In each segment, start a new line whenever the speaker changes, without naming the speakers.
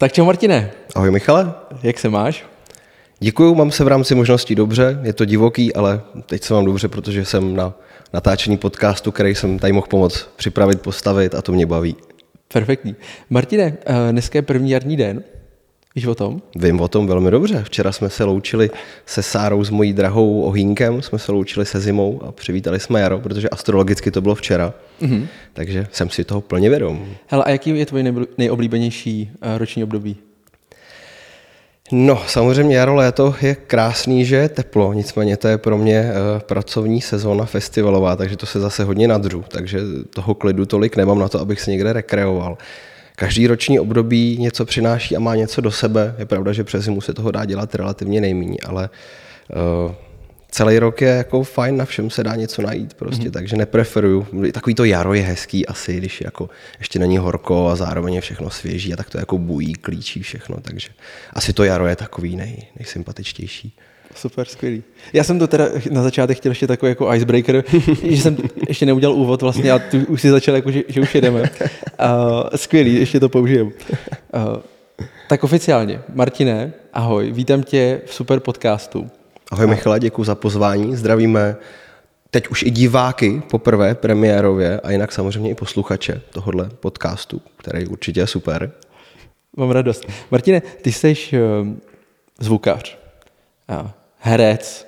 Tak čau Martine.
Ahoj Michale.
Jak se máš?
Děkuju, mám se v rámci možností dobře, je to divoký, ale teď se mám dobře, protože jsem na natáčení podcastu, který jsem tady mohl pomoct připravit, postavit a to mě baví.
Perfektní. Martine, eh, dneska je první jarní den. Víš o tom?
Vím o tom velmi dobře. Včera jsme se loučili se Sárou s mojí drahou Ohýnkem, jsme se loučili se zimou a přivítali jsme jaro, protože astrologicky to bylo včera. Mm-hmm. Takže jsem si toho plně vědom.
Hele, a jaký je tvůj nejoblíbenější eh, roční období?
No, samozřejmě jaro, léto je krásný, že je teplo, nicméně to je pro mě uh, pracovní sezóna festivalová, takže to se zase hodně nadřu, takže toho klidu tolik nemám na to, abych se někde rekreoval. Každý roční období něco přináší a má něco do sebe. Je pravda, že přes zimu se toho dá dělat relativně nejméně, ale uh, celý rok je jako fajn, na všem se dá něco najít prostě, mm-hmm. takže nepreferuju. Takový to jaro je hezký asi, když jako ještě není horko a zároveň je všechno svěží a tak to jako bují, klíčí všechno, takže asi to jaro je takový nej, nejsympatičtější.
Super, skvělý. Já jsem to teda na začátek chtěl ještě takový jako icebreaker, že jsem ještě neudělal úvod vlastně a tu už si začal jako, že, že už jedeme. Uh, skvělý, ještě to použijem. Uh, tak oficiálně, Martine, ahoj, vítám tě v super podcastu.
Ahoj Michala, děkuji za pozvání, zdravíme teď už i diváky poprvé premiérově a jinak samozřejmě i posluchače tohohle podcastu, který určitě je super.
Mám radost. Martine, ty jsi uh, zvukař herec,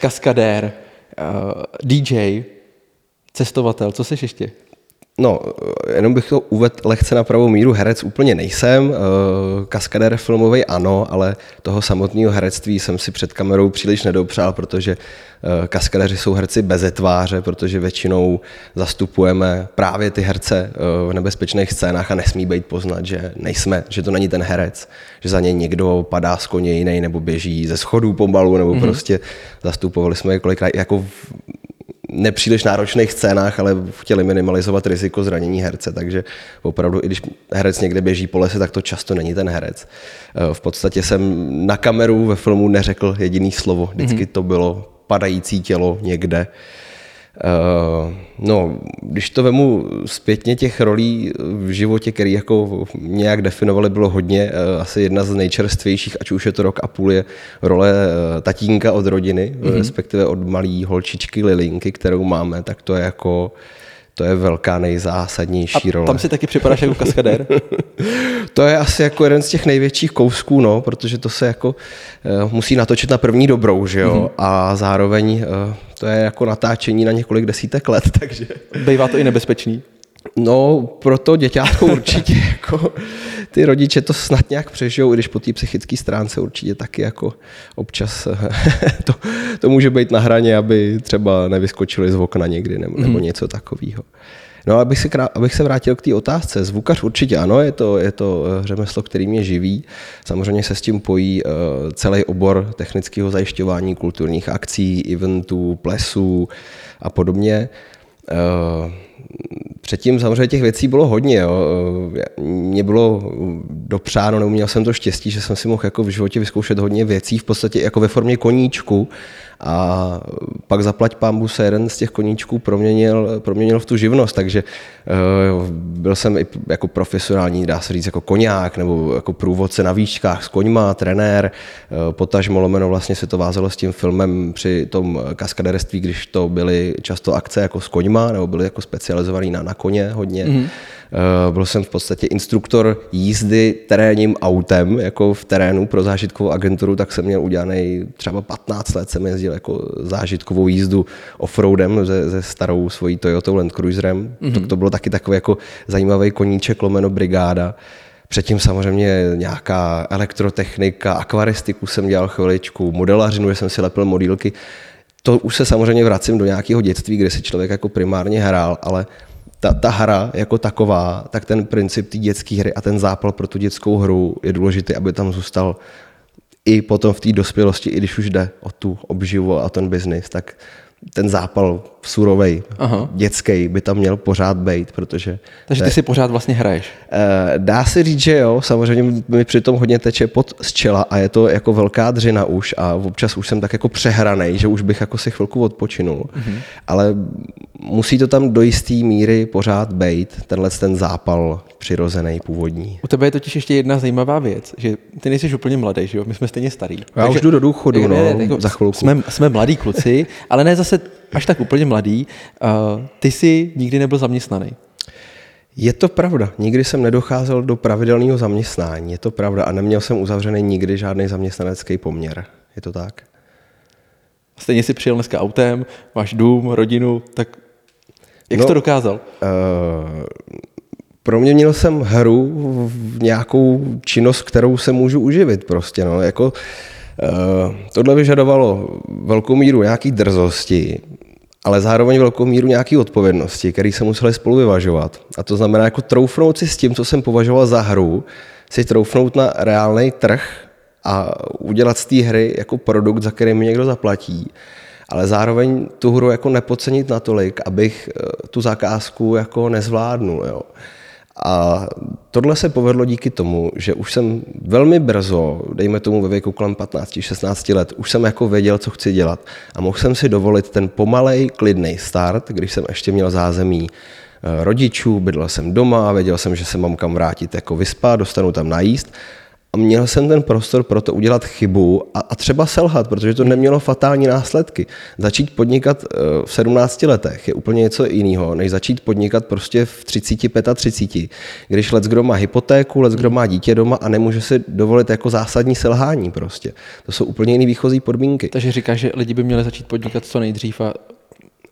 kaskadér, eh, DJ, cestovatel, co seš ještě?
No, jenom bych to uvedl lehce na pravou míru. Herec úplně nejsem, eh, kaskadér filmový ano, ale toho samotného herectví jsem si před kamerou příliš nedopřál, protože eh, kaskadeři jsou herci bez tváře, protože většinou zastupujeme právě ty herce eh, v nebezpečných scénách a nesmí být poznat, že nejsme, že to není ten herec, že za něj někdo padá z koně jiný nebo běží ze schodů pomalu, nebo mm-hmm. prostě zastupovali jsme je kolikrát jako nepříliš náročných scénách, ale chtěli minimalizovat riziko zranění herce, takže opravdu, i když herec někde běží po lese, tak to často není ten herec. Eh, v podstatě jsem na kameru ve filmu neřekl jediný slovo, vždycky mhm. to bylo padající tělo někde. Uh, no, když to vemu zpětně těch rolí v životě, které jako nějak definovali, bylo hodně. Uh, asi jedna z nejčerstvějších, ať už je to rok a půl, je role uh, tatínka od rodiny, mm-hmm. respektive od malý holčičky Lilinky, kterou máme, tak to je jako to je velká nejzásadnější
a
role.
tam si taky připadáš jako kaskadér?
to je asi jako jeden z těch největších kousků, no, protože to se jako uh, musí natočit na první dobrou, že jo, mm-hmm. a zároveň uh, to je jako natáčení na několik desítek let, takže...
Bývá to i nebezpečný?
No, pro to děťátko určitě, jako ty rodiče to snad nějak přežijou, i když po té psychické stránce určitě taky jako občas to, to může být na hraně, aby třeba nevyskočili z okna někdy nebo, nebo hmm. něco takového. No, abych se, abych se vrátil k té otázce. Zvukař určitě ano, je to, je to eh, řemeslo, který mě živí. Samozřejmě se s tím pojí uh, celý obor technického zajišťování kulturních akcí, eventů, plesů a podobně. Uh, Předtím samozřejmě těch věcí bylo hodně. Jo. Mně bylo dopřáno, neuměl jsem to štěstí, že jsem si mohl jako v životě vyzkoušet hodně věcí, v podstatě jako ve formě koníčku. A pak zaplať pámbu se jeden z těch koníčků proměnil, proměnil v tu živnost, takže uh, byl jsem i jako profesionální, dá se říct, jako koňák nebo jako průvodce na výškách s koňma, trenér, uh, potažmo lomeno vlastně se to vázalo s tím filmem při tom kaskaderství, když to byly často akce jako s koňma, nebo byly jako specializovaný na, na koně hodně. Mm-hmm. Uh, byl jsem v podstatě instruktor jízdy terénním autem, jako v terénu pro zážitkovou agenturu, tak jsem měl udělaný třeba 15 let, jsem jezdil jako zážitkovou jízdu offroadem se, se starou svojí Toyota Land Cruiserem. Mm-hmm. To, to bylo taky takový jako zajímavý koníček, lomeno brigáda. Předtím samozřejmě nějaká elektrotechnika, akvaristiku jsem dělal chviličku, modelařinu, že jsem si lepil modílky. To už se samozřejmě vracím do nějakého dětství, kde si člověk jako primárně hrál, ale ta, ta hra jako taková, tak ten princip té dětské hry a ten zápal pro tu dětskou hru je důležitý, aby tam zůstal i potom v té dospělosti, i když už jde o tu obživu a ten biznis, tak ten zápal surovej, dětský by tam měl pořád být, protože...
Takže ty si pořád vlastně hraješ?
Eh, dá se říct, že jo, samozřejmě mi přitom hodně teče pod z čela a je to jako velká dřina už a občas už jsem tak jako přehranej, že už bych jako si chvilku odpočinul. Mm-hmm. Ale musí to tam do jisté míry pořád být, tenhle ten zápal přirozený, původní.
U tebe je totiž ještě jedna zajímavá věc, že ty nejsi úplně mladý, že jo? My jsme stejně starý. Já
Takže, už jdu do důchodu, no, ne, jako, za chvilku.
Jsme, jsme mladí kluci, ale ne zase až tak úplně mladý. Ty jsi nikdy nebyl zaměstnaný.
Je to pravda. Nikdy jsem nedocházel do pravidelného zaměstnání. Je to pravda. A neměl jsem uzavřený nikdy žádný zaměstnanecký poměr. Je to tak?
Stejně si přijel dneska autem, máš dům, rodinu, tak jak no, jsi to dokázal? Uh,
pro mě měl jsem hru v nějakou činnost, kterou se můžu uživit prostě. No. Jako, uh, tohle vyžadovalo velkou míru nějaký drzosti, ale zároveň velkou míru nějaké odpovědnosti, které se museli spolu vyvažovat. A to znamená jako troufnout si s tím, co jsem považoval za hru, si troufnout na reálný trh a udělat z té hry jako produkt, za který mi někdo zaplatí ale zároveň tu hru jako nepodcenit natolik, abych eh, tu zakázku jako nezvládnul. Jo. A tohle se povedlo díky tomu, že už jsem velmi brzo, dejme tomu ve věku kolem 15-16 let, už jsem jako věděl, co chci dělat. A mohl jsem si dovolit ten pomalej, klidný start, když jsem ještě měl zázemí eh, rodičů, bydlel jsem doma, věděl jsem, že se mám kam vrátit jako vyspat, dostanu tam najíst a měl jsem ten prostor pro to udělat chybu a, a třeba selhat, protože to nemělo fatální následky. Začít podnikat eh, v 17 letech je úplně něco jiného, než začít podnikat prostě v 30, 35, když let kdo má hypotéku, let kdo má dítě doma a nemůže si dovolit jako zásadní selhání prostě. To jsou úplně jiné výchozí podmínky.
Takže říkáš, že lidi by měli začít podnikat co nejdřív a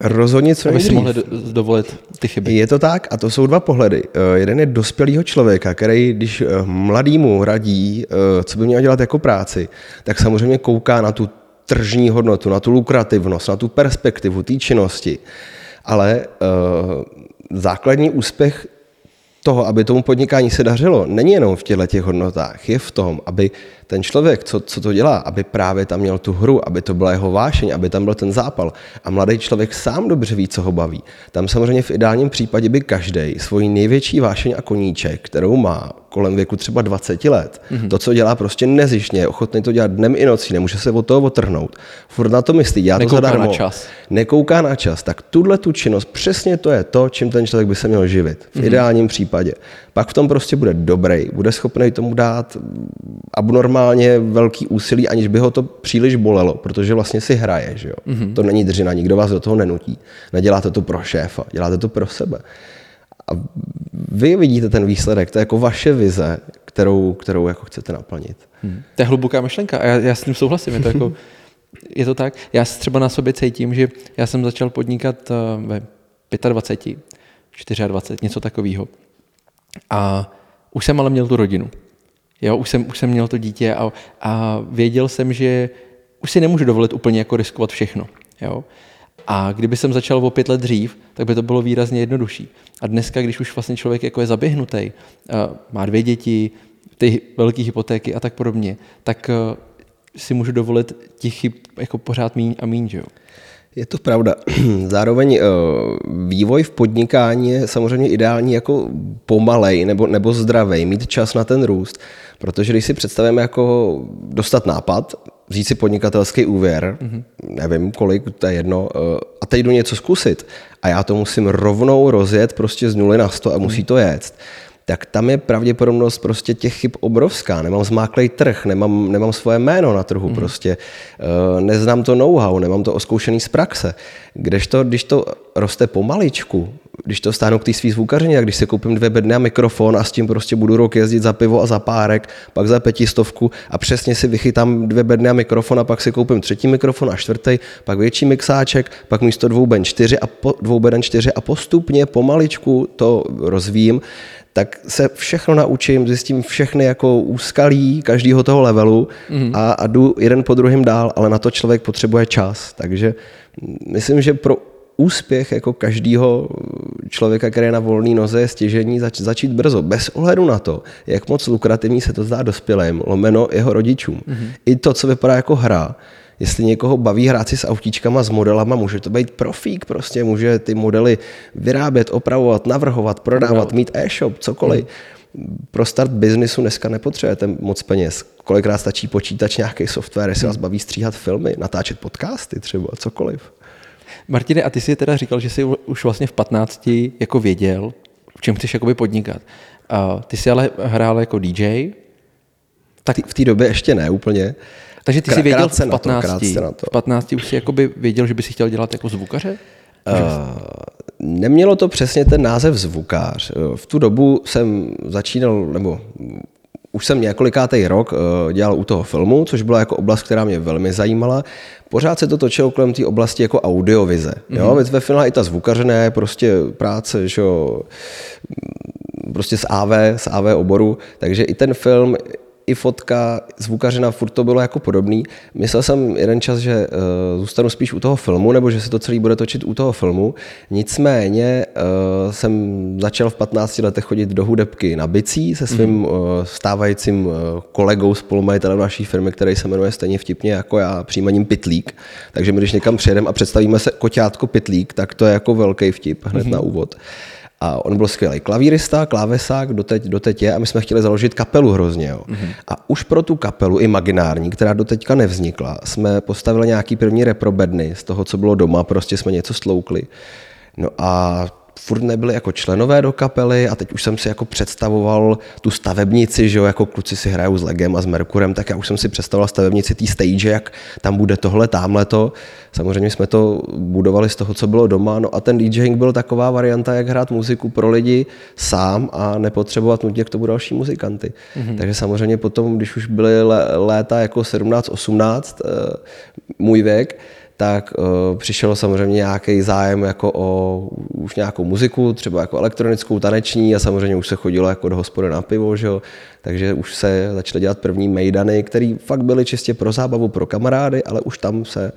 Rozhodně co
Aby si mohli dovolit ty chyby.
Je to tak a to jsou dva pohledy. Uh, jeden je dospělého člověka, který, když uh, mladýmu radí, uh, co by měl dělat jako práci, tak samozřejmě kouká na tu tržní hodnotu, na tu lukrativnost, na tu perspektivu té činnosti. Ale základní úspěch toho, aby tomu podnikání se dařilo, není jenom v těchto těch hodnotách, je v tom, aby ten člověk, co, co to dělá, aby právě tam měl tu hru, aby to byla jeho vášeň, aby tam byl ten zápal. A mladý člověk sám dobře ví, co ho baví. Tam samozřejmě v ideálním případě by každý svoji největší vášeň a koníček, kterou má kolem věku třeba 20 let, mm-hmm. to, co dělá prostě nezišně, je ochotný to dělat dnem i nocí, nemůže se od toho otrhnout. Furt na to myslí, dělá
Nekouká
to zadarmo.
Na čas.
Nekouká na čas. Tak tuhle tu činnost, přesně to je to, čím ten člověk by se měl živit. V mm-hmm. ideálním případě. Pak v tom prostě bude dobrý, bude schopný tomu dát abnormálně velký úsilí, aniž by ho to příliš bolelo, protože vlastně si hraje. Že jo? Mm-hmm. To není dřina, nikdo vás do toho nenutí. Neděláte to pro šéfa, děláte to pro sebe. A vy vidíte ten výsledek, to je jako vaše vize, kterou, kterou jako chcete naplnit.
Hmm. To je hluboká myšlenka a já, já s tím souhlasím. Je to, jako, je to tak. Já třeba na sobě cítím, že já jsem začal podnikat eh, ve 25, 24, něco takového. A už jsem ale měl tu rodinu. Jo, už jsem, už jsem měl to dítě a, a věděl jsem, že už si nemůžu dovolit úplně jako riskovat všechno. Jo? A kdyby jsem začal o pět let dřív, tak by to bylo výrazně jednodušší. A dneska, když už vlastně člověk jako je zaběhnutý, má dvě děti, ty velké hypotéky a tak podobně, tak si můžu dovolit těch chyb jako pořád míň a míň, že jo?
Je to pravda. Zároveň eh, vývoj v podnikání je samozřejmě ideální jako pomalej nebo, nebo zdravej, mít čas na ten růst. Protože když si představíme jako dostat nápad, vzít si podnikatelský úvěr, mm-hmm. nevím kolik, to je jedno, eh, a teď jdu něco zkusit a já to musím rovnou rozjet prostě z nuly na sto a musí mhm. to jet, tak tam je pravděpodobnost prostě těch chyb obrovská. Nemám zmáklej trh, nemám, nemám svoje jméno na trhu, mm. prostě uh, neznám to know-how, nemám to oskoušený z praxe. Kdežto, když to roste pomaličku, když to stáhnu k té svý zvukařině, a když si koupím dvě bedny a mikrofon a s tím prostě budu rok jezdit za pivo a za párek, pak za pětistovku a přesně si vychytám dvě bedny a mikrofon a pak si koupím třetí mikrofon a čtvrtý, pak větší mixáček, pak místo dvou ben čtyři a po, dvou beden čtyři a postupně pomaličku to rozvíjím, tak se všechno naučím, zjistím všechny jako úskalí každého toho levelu mm. a, a jdu jeden po druhém dál, ale na to člověk potřebuje čas. Takže myslím, že pro úspěch jako každého člověka, který je na volné noze, je stěžení zač- začít brzo, bez ohledu na to, jak moc lukrativní se to zdá dospělým, lomeno jeho rodičům. Mm-hmm. I to, co vypadá jako hra, jestli někoho baví hrát si s autíčkama, s modelama, může to být profík prostě, může ty modely vyrábět, opravovat, navrhovat, prodávat, mít e-shop, cokoliv. Hmm. Pro start biznisu dneska nepotřebujete moc peněz. Kolikrát stačí počítač, nějaký software, jestli vás baví stříhat filmy, natáčet podcasty třeba, cokoliv.
Martine, a ty si teda říkal, že jsi už vlastně v 15 jako věděl, v čem chceš jakoby podnikat. Uh, ty jsi ale hrál jako DJ?
Tak... V té době ještě ne úplně.
Takže ty jsi věděl v 15, na to, na to. v 15 už jsi jakoby věděl, že by si chtěl dělat jako zvukaře? Uh,
nemělo to přesně ten název zvukář. V tu dobu jsem začínal, nebo už jsem několikátý rok eh, dělal u toho filmu, což byla jako oblast, která mě velmi zajímala. Pořád se to točilo kolem té oblasti jako audiovize. Jo? Mm-hmm. Ve finále i ta zvukařené prostě práce, že jo, prostě z AV, z AV oboru, takže i ten film i fotka zvukařina, furt to bylo jako podobný. Myslel jsem jeden čas, že uh, zůstanu spíš u toho filmu, nebo že se to celý bude točit u toho filmu. Nicméně uh, jsem začal v 15 letech chodit do hudebky na bicí se svým uh, stávajícím uh, kolegou, spolumajitelem naší firmy, který se jmenuje stejně vtipně jako já, příjmaním Pitlík. Takže my, když někam přijedeme a představíme se koťátko Pitlík, tak to je jako velký vtip hned mm-hmm. na úvod. A on byl skvělý klavírista, klávesák, doteď, doteď je a my jsme chtěli založit kapelu hrozně. Jo. Mm-hmm. A už pro tu kapelu imaginární, která doteďka nevznikla, jsme postavili nějaký první reprobedny z toho, co bylo doma, prostě jsme něco stloukli. No a furt nebyli jako členové do kapely a teď už jsem si jako představoval tu stavebnici, že jo, jako kluci si hrajou s Legem a s Merkurem, tak já už jsem si představoval stavebnici té stage, jak tam bude tohle, tamhle to. Samozřejmě jsme to budovali z toho, co bylo doma, no a ten DJing byl taková varianta, jak hrát muziku pro lidi sám a nepotřebovat nutně k tomu další muzikanty. Mm-hmm. Takže samozřejmě potom, když už byly léta jako 17-18, eh, můj věk, tak uh, přišel samozřejmě nějaký zájem jako o už nějakou muziku, třeba jako elektronickou, taneční a samozřejmě už se chodilo jako do hospody na pivo, že jo? takže už se začaly dělat první mejdany, které fakt byly čistě pro zábavu, pro kamarády, ale už tam se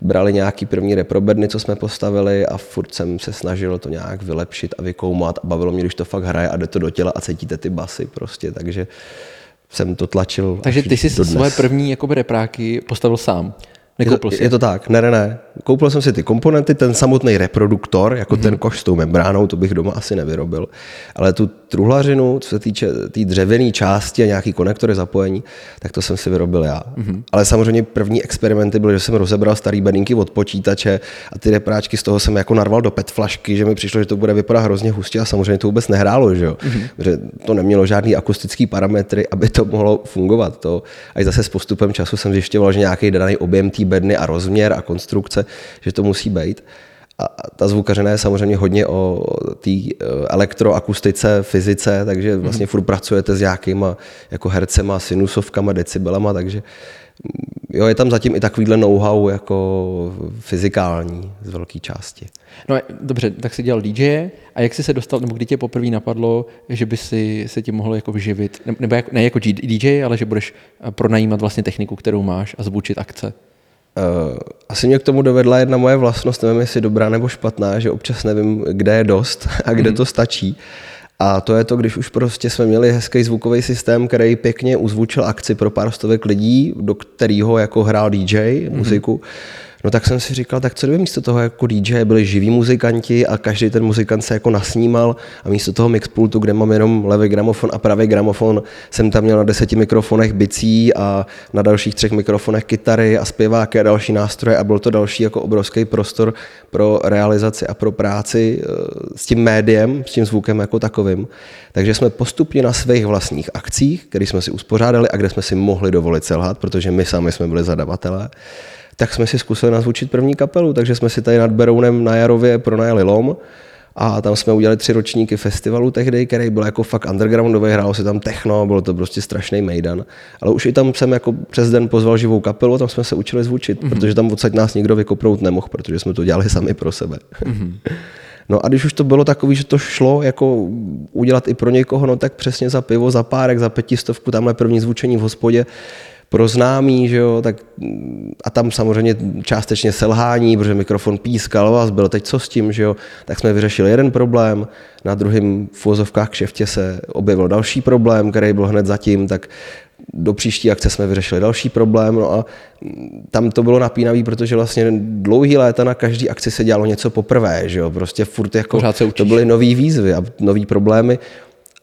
brali nějaký první reprobedny, co jsme postavili a furt jsem se snažil to nějak vylepšit a vykoumat a bavilo mě, když to fakt hraje a jde to do těla a cítíte ty basy prostě, takže jsem to tlačil.
Takže ty jsi svoje první jakoby repráky postavil sám?
Nekoupil je, to, je to tak, ne, ne, ne. Koupil jsem si ty komponenty, ten samotný reproduktor, jako mm-hmm. ten koš s tou membránou, to bych doma asi nevyrobil. Ale tu truhlařinu, co se týče té tý dřevěné části a nějaký konektory zapojení, tak to jsem si vyrobil já. Mm-hmm. Ale samozřejmě první experimenty byly, že jsem rozebral starý bedinky od počítače a ty repráčky z toho jsem jako narval do PET flašky, že mi přišlo, že to bude vypadat hrozně hustě a samozřejmě to vůbec nehrálo, že jo. Mm-hmm. Že to nemělo žádný akustický parametry, aby to mohlo fungovat. To, až zase s postupem času jsem zjišťoval, že nějaký daný objem té bedny a rozměr a konstrukce, že to musí být. A ta zvukařina je samozřejmě hodně o té e, elektroakustice, fyzice, takže mhm. vlastně furt pracujete s nějakýma jako hercema, sinusovkama, decibelama, takže jo, je tam zatím i takovýhle know-how jako fyzikální z velké části.
No dobře, tak jsi dělal DJ a jak jsi se dostal, nebo kdy tě poprvé napadlo, že by si se tím mohl jako vyživit, nebo jako, ne jako DJ, ale že budeš pronajímat vlastně techniku, kterou máš a zvučit akce?
Uh, asi mě k tomu dovedla jedna moje vlastnost, nevím jestli dobrá nebo špatná, že občas nevím, kde je dost a kde mm. to stačí. A to je to, když už prostě jsme měli hezký zvukový systém, který pěkně uzvučil akci pro pár stovek lidí, do kterého jako hrál DJ mm-hmm. muziku. No tak jsem si říkal, tak co kdyby místo toho jako DJ byli živí muzikanti a každý ten muzikant se jako nasnímal a místo toho mixpultu, kde mám jenom levý gramofon a pravý gramofon, jsem tam měl na deseti mikrofonech bicí a na dalších třech mikrofonech kytary a zpěváky a další nástroje a byl to další jako obrovský prostor pro realizaci a pro práci eh, s tím médiem, s tím zvukem jako takovým. Takže jsme postupně na svých vlastních akcích, které jsme si uspořádali a kde jsme si mohli dovolit selhat, protože my sami jsme byli zadavatelé, tak jsme si zkusili nazvučit první kapelu, takže jsme si tady nad Berounem na Jarově pronajali LOM a tam jsme udělali tři ročníky festivalu tehdy, který byl jako fakt undergroundový, hrálo se tam techno, bylo to prostě strašný mejdan. Ale už i tam jsem jako přes den pozval živou kapelu a tam jsme se učili zvučit, mm-hmm. protože tam odsaď nás nikdo vykopnout nemohl, protože jsme to dělali sami pro sebe. Mm-hmm. No a když už to bylo takový, že to šlo jako udělat i pro někoho, no tak přesně za pivo, za párek, za pětistovku, tamhle první zvučení v hospodě, pro známý, že jo, tak a tam samozřejmě částečně selhání, protože mikrofon pískal a bylo teď co s tím, že jo, tak jsme vyřešili jeden problém, na druhém v úvozovkách kšeftě se objevil další problém, který byl hned zatím, tak do příští akce jsme vyřešili další problém, no a tam to bylo napínavý, protože vlastně dlouhý léta na každý akci se dělalo něco poprvé, že jo, prostě furt jako, to byly nové výzvy a nové problémy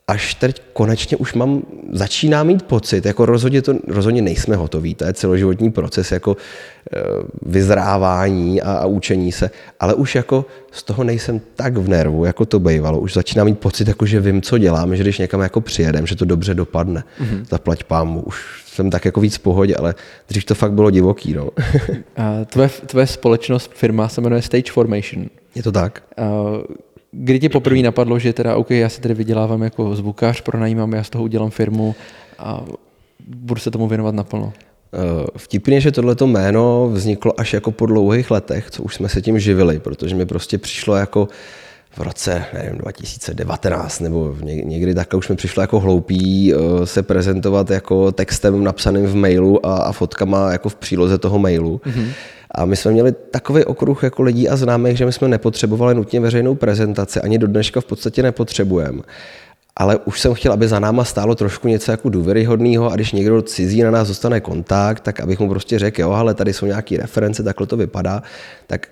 až teď konečně už mám, začíná mít pocit, jako rozhodně, to, rozhodně nejsme hotoví, to je celoživotní proces jako e, vyzrávání a, a učení se, ale už jako z toho nejsem tak v nervu, jako to bývalo. Už začínám mít pocit, jako že vím, co dělám, že když někam jako přijedem, že to dobře dopadne. Mm-hmm. Zaplať pámu, už jsem tak jako víc v pohodě, ale dřív to fakt bylo divoký. No.
tvoje, tvoje společnost, firma se jmenuje Stage Formation.
Je to tak. A
Kdy ti poprvé napadlo, že teda OK, já si tady vydělávám jako zvukař, pronajímám, já z toho udělám firmu a budu se tomu věnovat naplno?
Eh, vtipně, že tohleto jméno vzniklo až jako po dlouhých letech, co už jsme se tím živili, protože mi prostě přišlo jako v roce nevím, 2019 nebo někdy takhle už mi přišlo jako hloupý eh, se prezentovat jako textem napsaným v mailu a, a fotkama jako v příloze toho mailu. Mm-hmm. A my jsme měli takový okruh jako lidí a známých, že my jsme nepotřebovali nutně veřejnou prezentaci, ani do dneška v podstatě nepotřebujeme. Ale už jsem chtěl, aby za náma stálo trošku něco jako důvěryhodného a když někdo cizí na nás dostane kontakt, tak abych mu prostě řekl, jo, ale tady jsou nějaké reference, takhle to vypadá, tak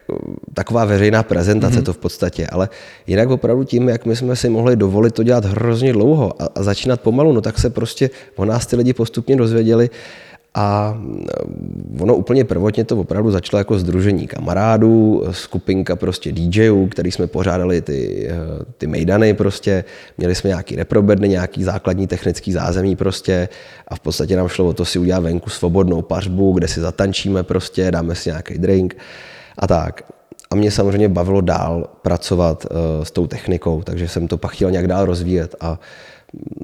taková veřejná prezentace mm-hmm. to v podstatě. Ale jinak opravdu tím, jak my jsme si mohli dovolit to dělat hrozně dlouho a, a začínat pomalu, no tak se prostě o nás ty lidi postupně dozvěděli, a eh, ono úplně prvotně to opravdu začalo jako združení kamarádů, skupinka prostě DJů, který jsme pořádali ty, eh, ty mejdany prostě, měli jsme nějaký reprobedny, nějaký základní technický zázemí prostě. A v podstatě nám šlo o to si udělat venku svobodnou pařbu, kde si zatančíme prostě, dáme si nějaký drink a tak. A mě samozřejmě bavilo dál pracovat uh, s tou technikou, takže jsem to pak chtěl nějak dál rozvíjet. A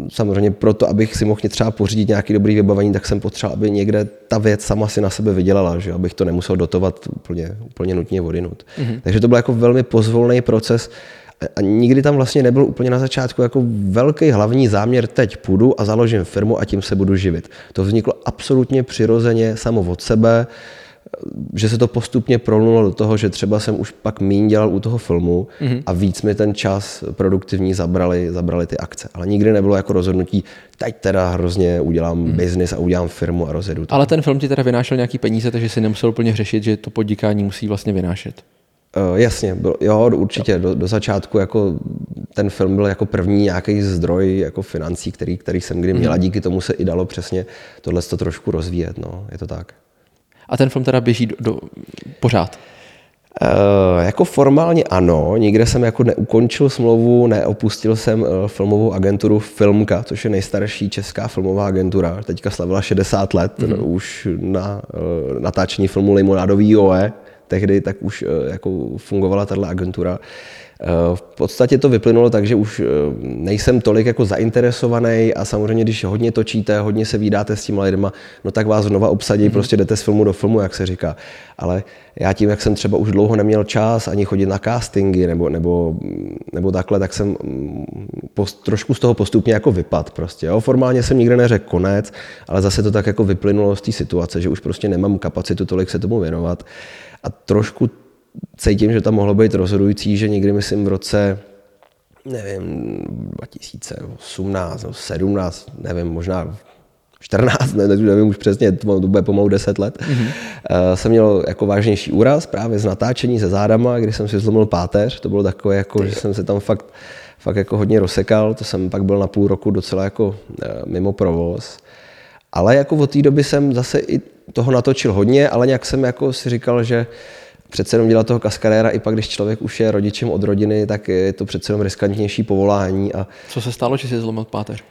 samozřejmě proto, abych si mohl třeba pořídit nějaký dobrý vybavení, tak jsem potřeboval, aby někde ta věc sama si na sebe vydělala, že abych to nemusel dotovat úplně, úplně nutně vodinut. Mm-hmm. Takže to byl jako velmi pozvolný proces a nikdy tam vlastně nebyl úplně na začátku jako velký hlavní záměr, teď půjdu a založím firmu a tím se budu živit. To vzniklo absolutně přirozeně samo od sebe že se to postupně prolnulo do toho, že třeba jsem už pak míň dělal u toho filmu mm-hmm. a víc mi ten čas produktivní zabrali, zabrali ty akce. Ale nikdy nebylo jako rozhodnutí, teď teda hrozně udělám mm-hmm. biznis a udělám firmu a rozjedu to.
Ale ten film ti teda vynášel nějaký peníze, takže si nemusel úplně řešit, že to podnikání musí vlastně vynášet.
Uh, jasně, byl, jo, určitě. Do, do začátku jako ten film byl jako první nějaký zdroj jako financí, který, který jsem kdy měla. Mm. Díky tomu se i dalo přesně tohle to trošku rozvíjet. No, je to tak.
A ten film teda běží do, do pořád?
Uh, jako formálně ano, nikde jsem jako neukončil smlouvu, neopustil jsem uh, filmovou agenturu Filmka, což je nejstarší česká filmová agentura. Teďka slavila 60 let, mm-hmm. no, už na uh, natáčení filmu Limonádový OE, tehdy tak už uh, jako fungovala tato agentura. Eh, v podstatě to vyplynulo tak, že už eh, nejsem tolik jako zainteresovaný a samozřejmě, když hodně točíte, hodně se vydáte s těma lidma, no tak vás znova obsadí, mm-hmm. prostě jdete z filmu do filmu, jak se říká. Ale já tím, jak jsem třeba už dlouho neměl čas ani chodit na castingy nebo, nebo, nebo takhle, tak jsem mm, post, trošku z toho postupně jako vypad prostě. Jo. Formálně jsem nikde neřekl konec, ale zase to tak jako vyplynulo z té situace, že už prostě nemám kapacitu tolik se tomu věnovat. A trošku cítím, že tam mohlo být rozhodující, že někdy myslím v roce nevím, 2018 nebo 17, nevím, možná 14, ne, nevím už přesně, to bude pomalu 10 let, mm-hmm. uh, jsem měl jako vážnější úraz právě z natáčení se zádama, kdy jsem si zlomil páteř, to bylo takové, jako, že jsem se tam fakt, fakt jako hodně rozsekal, to jsem pak byl na půl roku docela jako uh, mimo provoz. Ale jako od té doby jsem zase i toho natočil hodně, ale nějak jsem jako si říkal, že uh, přece jenom dělat toho kaskadéra, i pak když člověk už je rodičem od rodiny, tak je to přece jenom riskantnější povolání. A...
Co se stalo, že jsi zlomil páteř?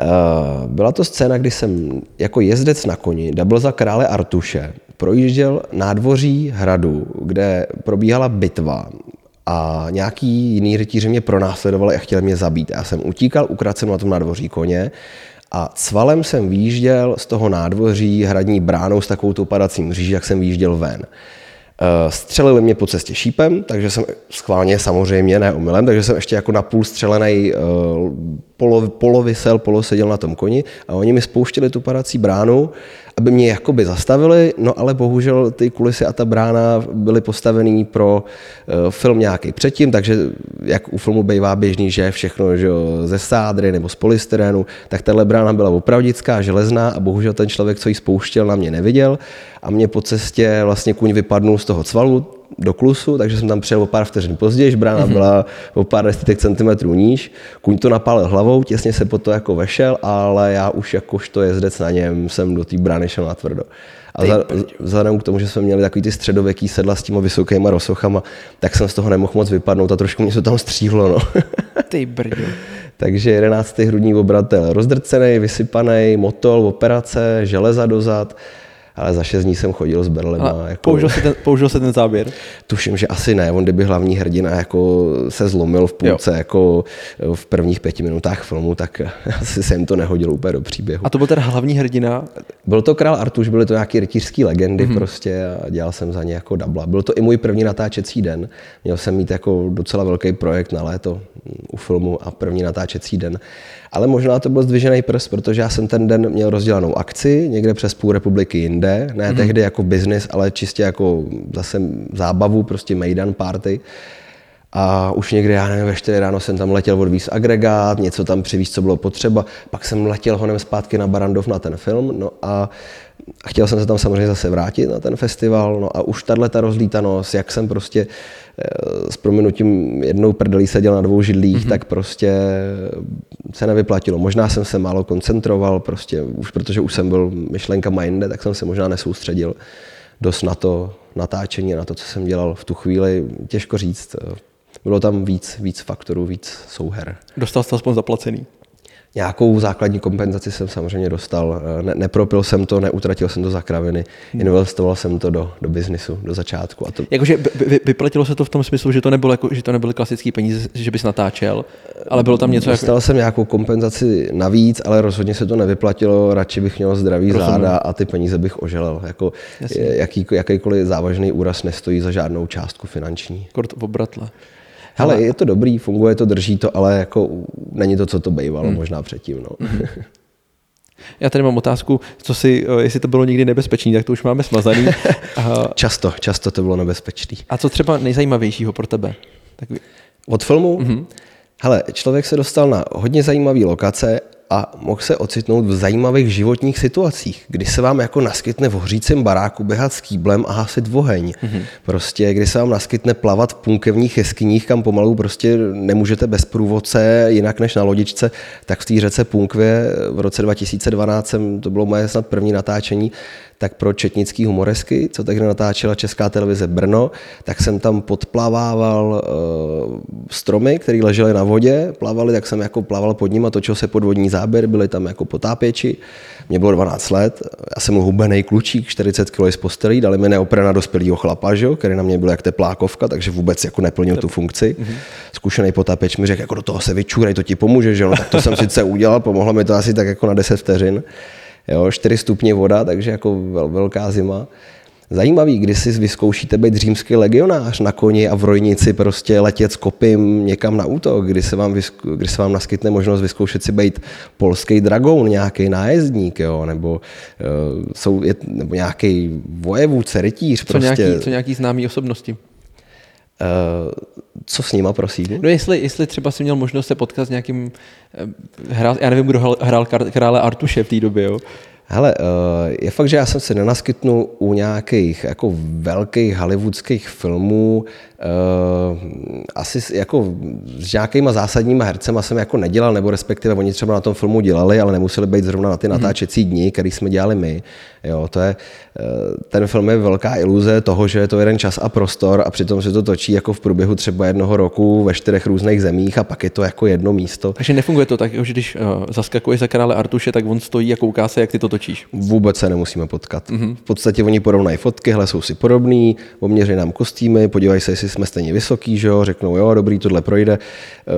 Uh, byla to scéna, kdy jsem jako jezdec na koni, double za krále Artuše, projížděl nádvoří hradu, kde probíhala bitva a nějaký jiný rytíři mě pronásledovali a chtěli mě zabít. Já jsem utíkal, ukradl jsem na tom nádvoří koně a cvalem jsem výjížděl z toho nádvoří hradní bránou s takovou tou padacím mříží, jak jsem výjížděl ven. Eh, střelili mě po cestě šípem, takže jsem schválně samozřejmě, ne omylem, takže jsem ještě jako napůl střelený eh, polo, polovisel, polo seděl na tom koni a oni mi spouštěli tu padací bránu aby mě jakoby zastavili, no ale bohužel ty kulisy a ta brána byly postavený pro uh, film nějaký předtím, takže jak u filmu bývá běžný, že všechno že ze sádry nebo z polystyrenu, tak tahle brána byla opravdická, železná a bohužel ten člověk, co ji spouštěl, na mě neviděl a mě po cestě vlastně kuň vypadnul z toho cvalu, do klusu, takže jsem tam přijel o pár vteřin později, brána mm-hmm. byla o pár desítek centimetrů níž, kuň to napálil hlavou, těsně se po to jako vešel, ale já už jakožto jezdec na něm jsem do té brány šel na tvrdo. A za, vzhledem k tomu, že jsme měli takový ty středověký sedla s těma vysokýma rosochama, tak jsem z toho nemohl moc vypadnout a trošku mě se tam stříhlo. No.
Ty brďo.
Takže 11. hrudní obratel rozdrcený, vysypaný, motol, operace, železa dozad ale za šest dní jsem chodil s berlema.
jako... použil, se ten, použil se ten záběr?
Tuším, že asi ne. On kdyby hlavní hrdina jako se zlomil v půlce jo. jako v prvních pěti minutách filmu, tak asi se jim to nehodilo úplně do příběhu.
A to byl ten hlavní hrdina?
Byl to král Artuš, byly to nějaké rytířské legendy mm-hmm. prostě a dělal jsem za ně jako dubla. Byl to i můj první natáčecí den. Měl jsem mít jako docela velký projekt na léto u filmu a první natáčecí den. Ale možná to byl zdvižený prst, protože já jsem ten den měl rozdělanou akci někde přes půl republiky jinde, ne mm-hmm. tehdy jako business, ale čistě jako zase zábavu, prostě Maidan party. A už někdy, já nevím, ve 4 ráno jsem tam letěl odvíz agregát, něco tam přivíz, co bylo potřeba. Pak jsem letěl honem zpátky na Barandov na ten film. No a chtěl jsem se tam samozřejmě zase vrátit na ten festival. No a už tahle ta rozlítanost, jak jsem prostě s prominutím jednou prdelí seděl na dvou židlích, mm-hmm. tak prostě se nevyplatilo. Možná jsem se málo koncentroval, prostě už protože už jsem byl myšlenka jinde, tak jsem se možná nesoustředil dost na to natáčení, na to, co jsem dělal v tu chvíli. Těžko říct. Bylo tam víc, víc faktorů, víc souher.
Dostal jste aspoň zaplacený?
Nějakou základní kompenzaci jsem samozřejmě dostal. Ne, nepropil jsem to, neutratil jsem to za kraviny, hmm. investoval jsem to do, do biznisu, do začátku. A to...
Jakože vy, vyplatilo se to v tom smyslu, že to, nebylo jako, že to nebyly klasické peníze, že bys natáčel, ale bylo tam něco
Dostal
jako...
jsem nějakou kompenzaci navíc, ale rozhodně se to nevyplatilo, radši bych měl zdravý Rozumím. záda a ty peníze bych oželel. Jako jaký, jakýkoliv závažný úraz nestojí za žádnou částku finanční.
Kort obratle.
Hele, je to dobrý, funguje to, drží to, ale jako není to, co to bývalo hmm. možná předtím. No. Hmm.
Já tady mám otázku, co si, eh, jestli to bylo někdy nebezpečné, tak to už máme smazaný.
často, často to bylo nebezpečné.
A co třeba nejzajímavějšího pro tebe?
Tak... Od filmu? Mm-hmm. Hele, člověk se dostal na hodně zajímavé lokace a mohl se ocitnout v zajímavých životních situacích, kdy se vám jako naskytne v hořícím baráku běhat s kýblem a hasit oheň. Mm-hmm. Prostě, kdy se vám naskytne plavat v punkevních jeskyních, kam pomalu prostě nemůžete bez průvodce jinak než na lodičce, tak v té řece Punkvě v roce 2012 jsem, to bylo moje snad první natáčení, tak pro četnický humoresky, co tehdy natáčela Česká televize Brno, tak jsem tam podplavával uh, stromy, které ležely na vodě, plavali, tak jsem jako plaval pod ním a točil se podvodní záběr, byli tam jako potápěči. Mě bylo 12 let, já jsem hubený klučík, 40 kg z postelí, dali mi neoprena dospělého chlapa, že, který na mě byl jak teplákovka, takže vůbec jako neplnil tu funkci. Mm-hmm. Zkušený potápěč mi řekl, jako do toho se vyčůrej, to ti pomůže, že no, tak to jsem sice udělal, pomohlo mi to asi tak jako na 10 vteřin jo, 4 stupně voda, takže jako vel, velká zima. Zajímavý, kdy si vyzkoušíte být římský legionář na koni a v rojnici prostě letět s kopím někam na útok, kdy se vám, kdy se vám naskytne možnost vyzkoušet si být polský dragoun, nějaký nájezdník, jo, nebo, uh, jsou, je, nebo nějaký vojevůdce, rytíř.
Co, prostě. nějaký, co nějaký známý osobnosti?
Uh, co s nima, prosím?
No jestli, jestli třeba si měl možnost se potkat s nějakým, eh, hrál, já nevím, kdo hrál, hrál krále Artuše v té době, jo?
Hele, eh, je fakt, že já jsem se nenaskytnul u nějakých jako velkých hollywoodských filmů, asi jako s nějakýma zásadníma hercema jsem jako nedělal, nebo respektive oni třeba na tom filmu dělali, ale nemuseli být zrovna na ty mhm. natáčecí dny, který jsme dělali my. Jo, to je, uh, ten film je velká iluze toho, že je to jeden čas a prostor a přitom se to točí jako v průběhu třeba jednoho roku ve čtyřech různých zemích a pak je to jako jedno místo.
Takže nefunguje to tak, že když uh, zaskakuješ za krále Artuše, tak on stojí a kouká se, jak ty to točíš.
Vůbec se nemusíme potkat. Mm-hmm. V podstatě oni porovnají fotky, hle jsou si podobný, poměří nám kostýmy, podívají se, jestli jsme stejně vysoký, že jo, řeknou, jo, dobrý, tohle projde. Eh,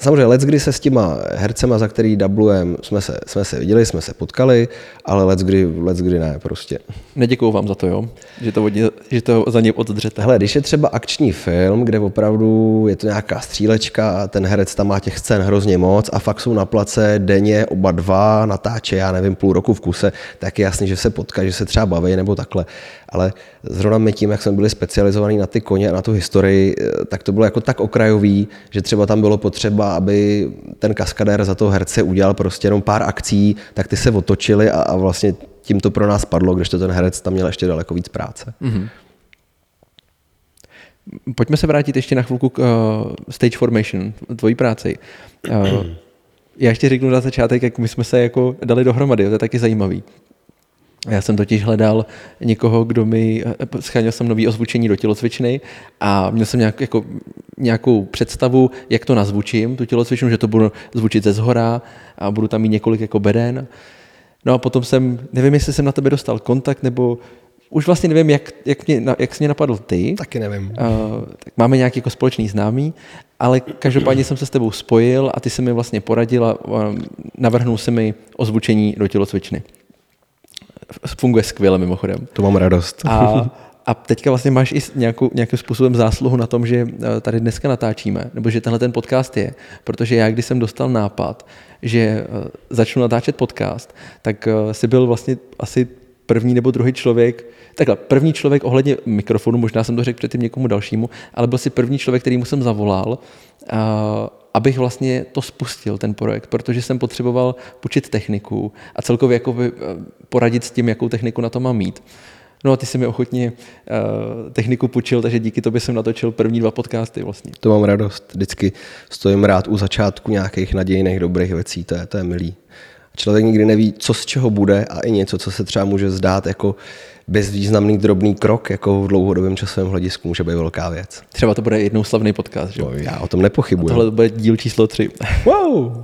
samozřejmě let, kdy se s těma hercema, za který dublujem, jsme se, jsme se viděli, jsme se potkali, ale let, kdy, let, kdy ne, prostě.
Neděkuju vám za to, jo, že to, že to za ně oddřete.
Hele, když je třeba akční film, kde opravdu je to nějaká střílečka, ten herec tam má těch scén hrozně moc a fakt jsou na place denně oba dva, natáče, já nevím, půl roku v kuse, tak je jasný, že se potká, že se třeba baví nebo takhle. Ale zrovna my tím, jak jsme byli specializovaní na ty koně a na tu historii, eh, tak to bylo jako tak okrajový, že třeba tam bylo potřeba, aby ten kaskadér za toho herce udělal prostě jenom pár akcí, tak ty se otočili a, a vlastně tím to pro nás padlo, když to ten herec tam měl ještě daleko víc práce. Mm-hmm.
Pojďme se vrátit ještě na chvilku k uh, stage formation, tvojí práci. Uh, já ještě řeknu na začátek, jak my jsme se jako dali dohromady, to je taky zajímavý. Já jsem totiž hledal někoho, kdo mi, eh, scháněl jsem nový ozvučení do tělocvičny a měl jsem nějak, jako, nějakou představu, jak to nazvučím, tu tělocvičnu, že to budu zvučit ze zhora a budu tam mít několik jako beden. No a potom jsem, nevím, jestli jsem na tebe dostal kontakt, nebo už vlastně nevím, jak, jak, mě, jak jsi mě napadl ty.
Taky nevím. Uh,
tak máme nějaký jako společný známý, ale každopádně jsem se s tebou spojil a ty se mi vlastně poradil a navrhnul si mi ozvučení do tělocvičny. Funguje skvěle mimochodem.
To mám radost.
A, a teďka vlastně máš i nějakou, nějakým způsobem zásluhu na tom, že eh, tady dneska natáčíme, nebo že tenhle ten podcast je, protože já, když jsem dostal nápad, že eh, začnu natáčet podcast, tak si byl vlastně asi první nebo druhý člověk, takhle, první člověk ohledně mikrofonu, možná jsem to řekl předtím někomu dalšímu, ale byl si první člověk, který mu jsem zavolal, a, abych vlastně to spustil, ten projekt, protože jsem potřeboval počít techniku a celkově jako poradit s tím, jakou techniku na to mám mít. No a ty jsi mi ochotně uh, techniku půjčil, takže díky tobě jsem natočil první dva podcasty vlastně.
To mám radost. Vždycky stojím rád u začátku nějakých nadějných dobrých věcí, to je, to je milý. Člověk nikdy neví, co z čeho bude a i něco, co se třeba může zdát jako bezvýznamný drobný krok, jako v dlouhodobém časovém hledisku může být velká věc.
Třeba to bude jednou slavný podcast, že? No,
já o tom nepochybuji.
tohle bude díl číslo tři. Wow!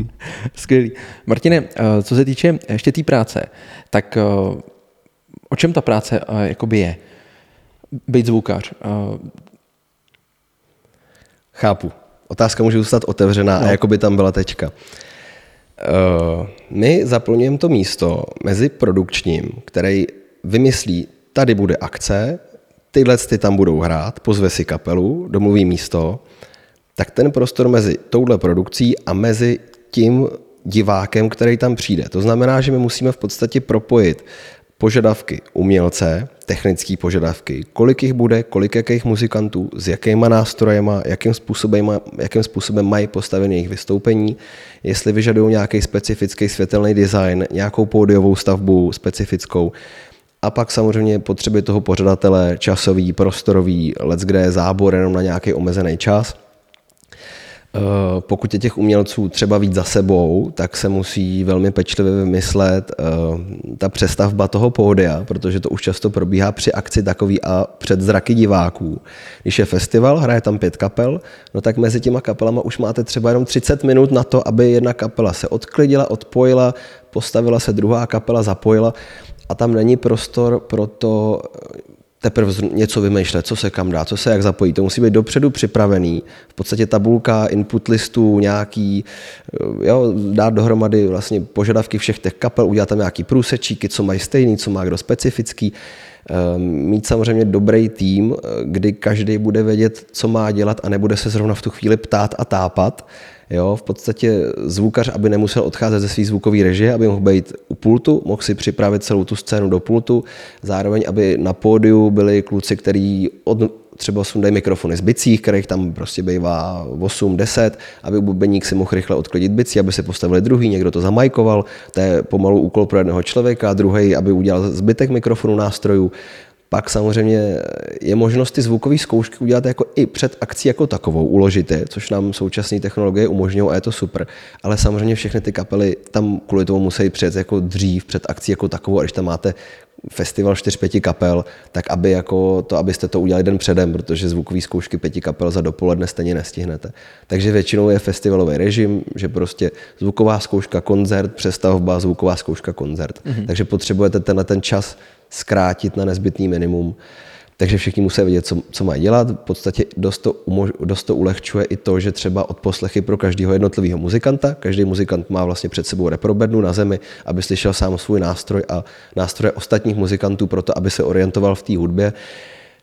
Skvělý. Martine, eh, co se týče ještě té práce, tak eh, o čem ta práce eh, jakoby je? Být zvukař.
Chápu. Otázka může zůstat otevřená no. a jako by tam byla tečka. Eh, my zaplňujeme to místo mezi produkčním, který vymyslí, tady bude akce, tyhle ty tam budou hrát, pozve si kapelu, domluví místo, tak ten prostor mezi touhle produkcí a mezi tím divákem, který tam přijde. To znamená, že my musíme v podstatě propojit požadavky umělce, technické požadavky, kolik jich bude, kolik jakých muzikantů, s jakýma nástrojema, jakým způsobem, jakým způsobem mají postavené jejich vystoupení, jestli vyžadují nějaký specifický světelný design, nějakou pódiovou stavbu specifickou, a pak samozřejmě potřeby toho pořadatele, časový, prostorový, let kde je zábor jenom na nějaký omezený čas – Eh, pokud je těch umělců třeba víc za sebou, tak se musí velmi pečlivě vymyslet eh, ta přestavba toho pódia, protože to už často probíhá při akci takový a před zraky diváků. Když je festival, hraje tam pět kapel, no tak mezi těma kapelama už máte třeba jenom 30 minut na to, aby jedna kapela se odklidila, odpojila, postavila se druhá kapela, zapojila a tam není prostor pro to teprve něco vymýšlet, co se kam dá, co se jak zapojí. To musí být dopředu připravený. V podstatě tabulka input listů, nějaký, eh, jo, dát dohromady vlastně požadavky všech těch kapel, udělat tam nějaký průsečíky, co mají stejný, co má kdo specifický. Ehm, mít samozřejmě dobrý tým, eh, kdy každý bude vědět, co má dělat a nebude se zrovna v tu chvíli ptát a tápat, Jo, v podstatě zvukař, aby nemusel odcházet ze své zvukové režie, aby mohl být u pultu, mohl si připravit celou tu scénu do pultu, zároveň, aby na pódiu byli kluci, kteří od, třeba sundají mikrofony z bicích, kterých tam prostě bývá 8-10, aby bubeník si mohl rychle odklidit bicí, aby se postavili druhý, někdo to zamajkoval, to je pomalu úkol pro jednoho člověka, druhý, aby udělal zbytek mikrofonu nástrojů. Pak samozřejmě je možnost ty zvukové zkoušky udělat jako i před akcí jako takovou, uložit je, což nám současné technologie umožňují a je to super. Ale samozřejmě všechny ty kapely tam kvůli tomu musí přijet jako dřív před akcí jako takovou a když tam máte festival 4-5 kapel, tak aby jako to, abyste to udělali den předem, protože zvukové zkoušky pěti kapel za dopoledne stejně nestihnete. Takže většinou je festivalový režim, že prostě zvuková zkouška, koncert, přestavba, zvuková zkouška, koncert. Mm-hmm. Takže potřebujete tenhle ten čas zkrátit na nezbytný minimum. Takže všichni musí vědět, co, co mají dělat. V podstatě dost to, umož, dost to ulehčuje i to, že třeba od poslechy pro každého jednotlivého muzikanta. Každý muzikant má vlastně před sebou reprobednu na zemi, aby slyšel sám svůj nástroj a nástroje ostatních muzikantů pro to, aby se orientoval v té hudbě.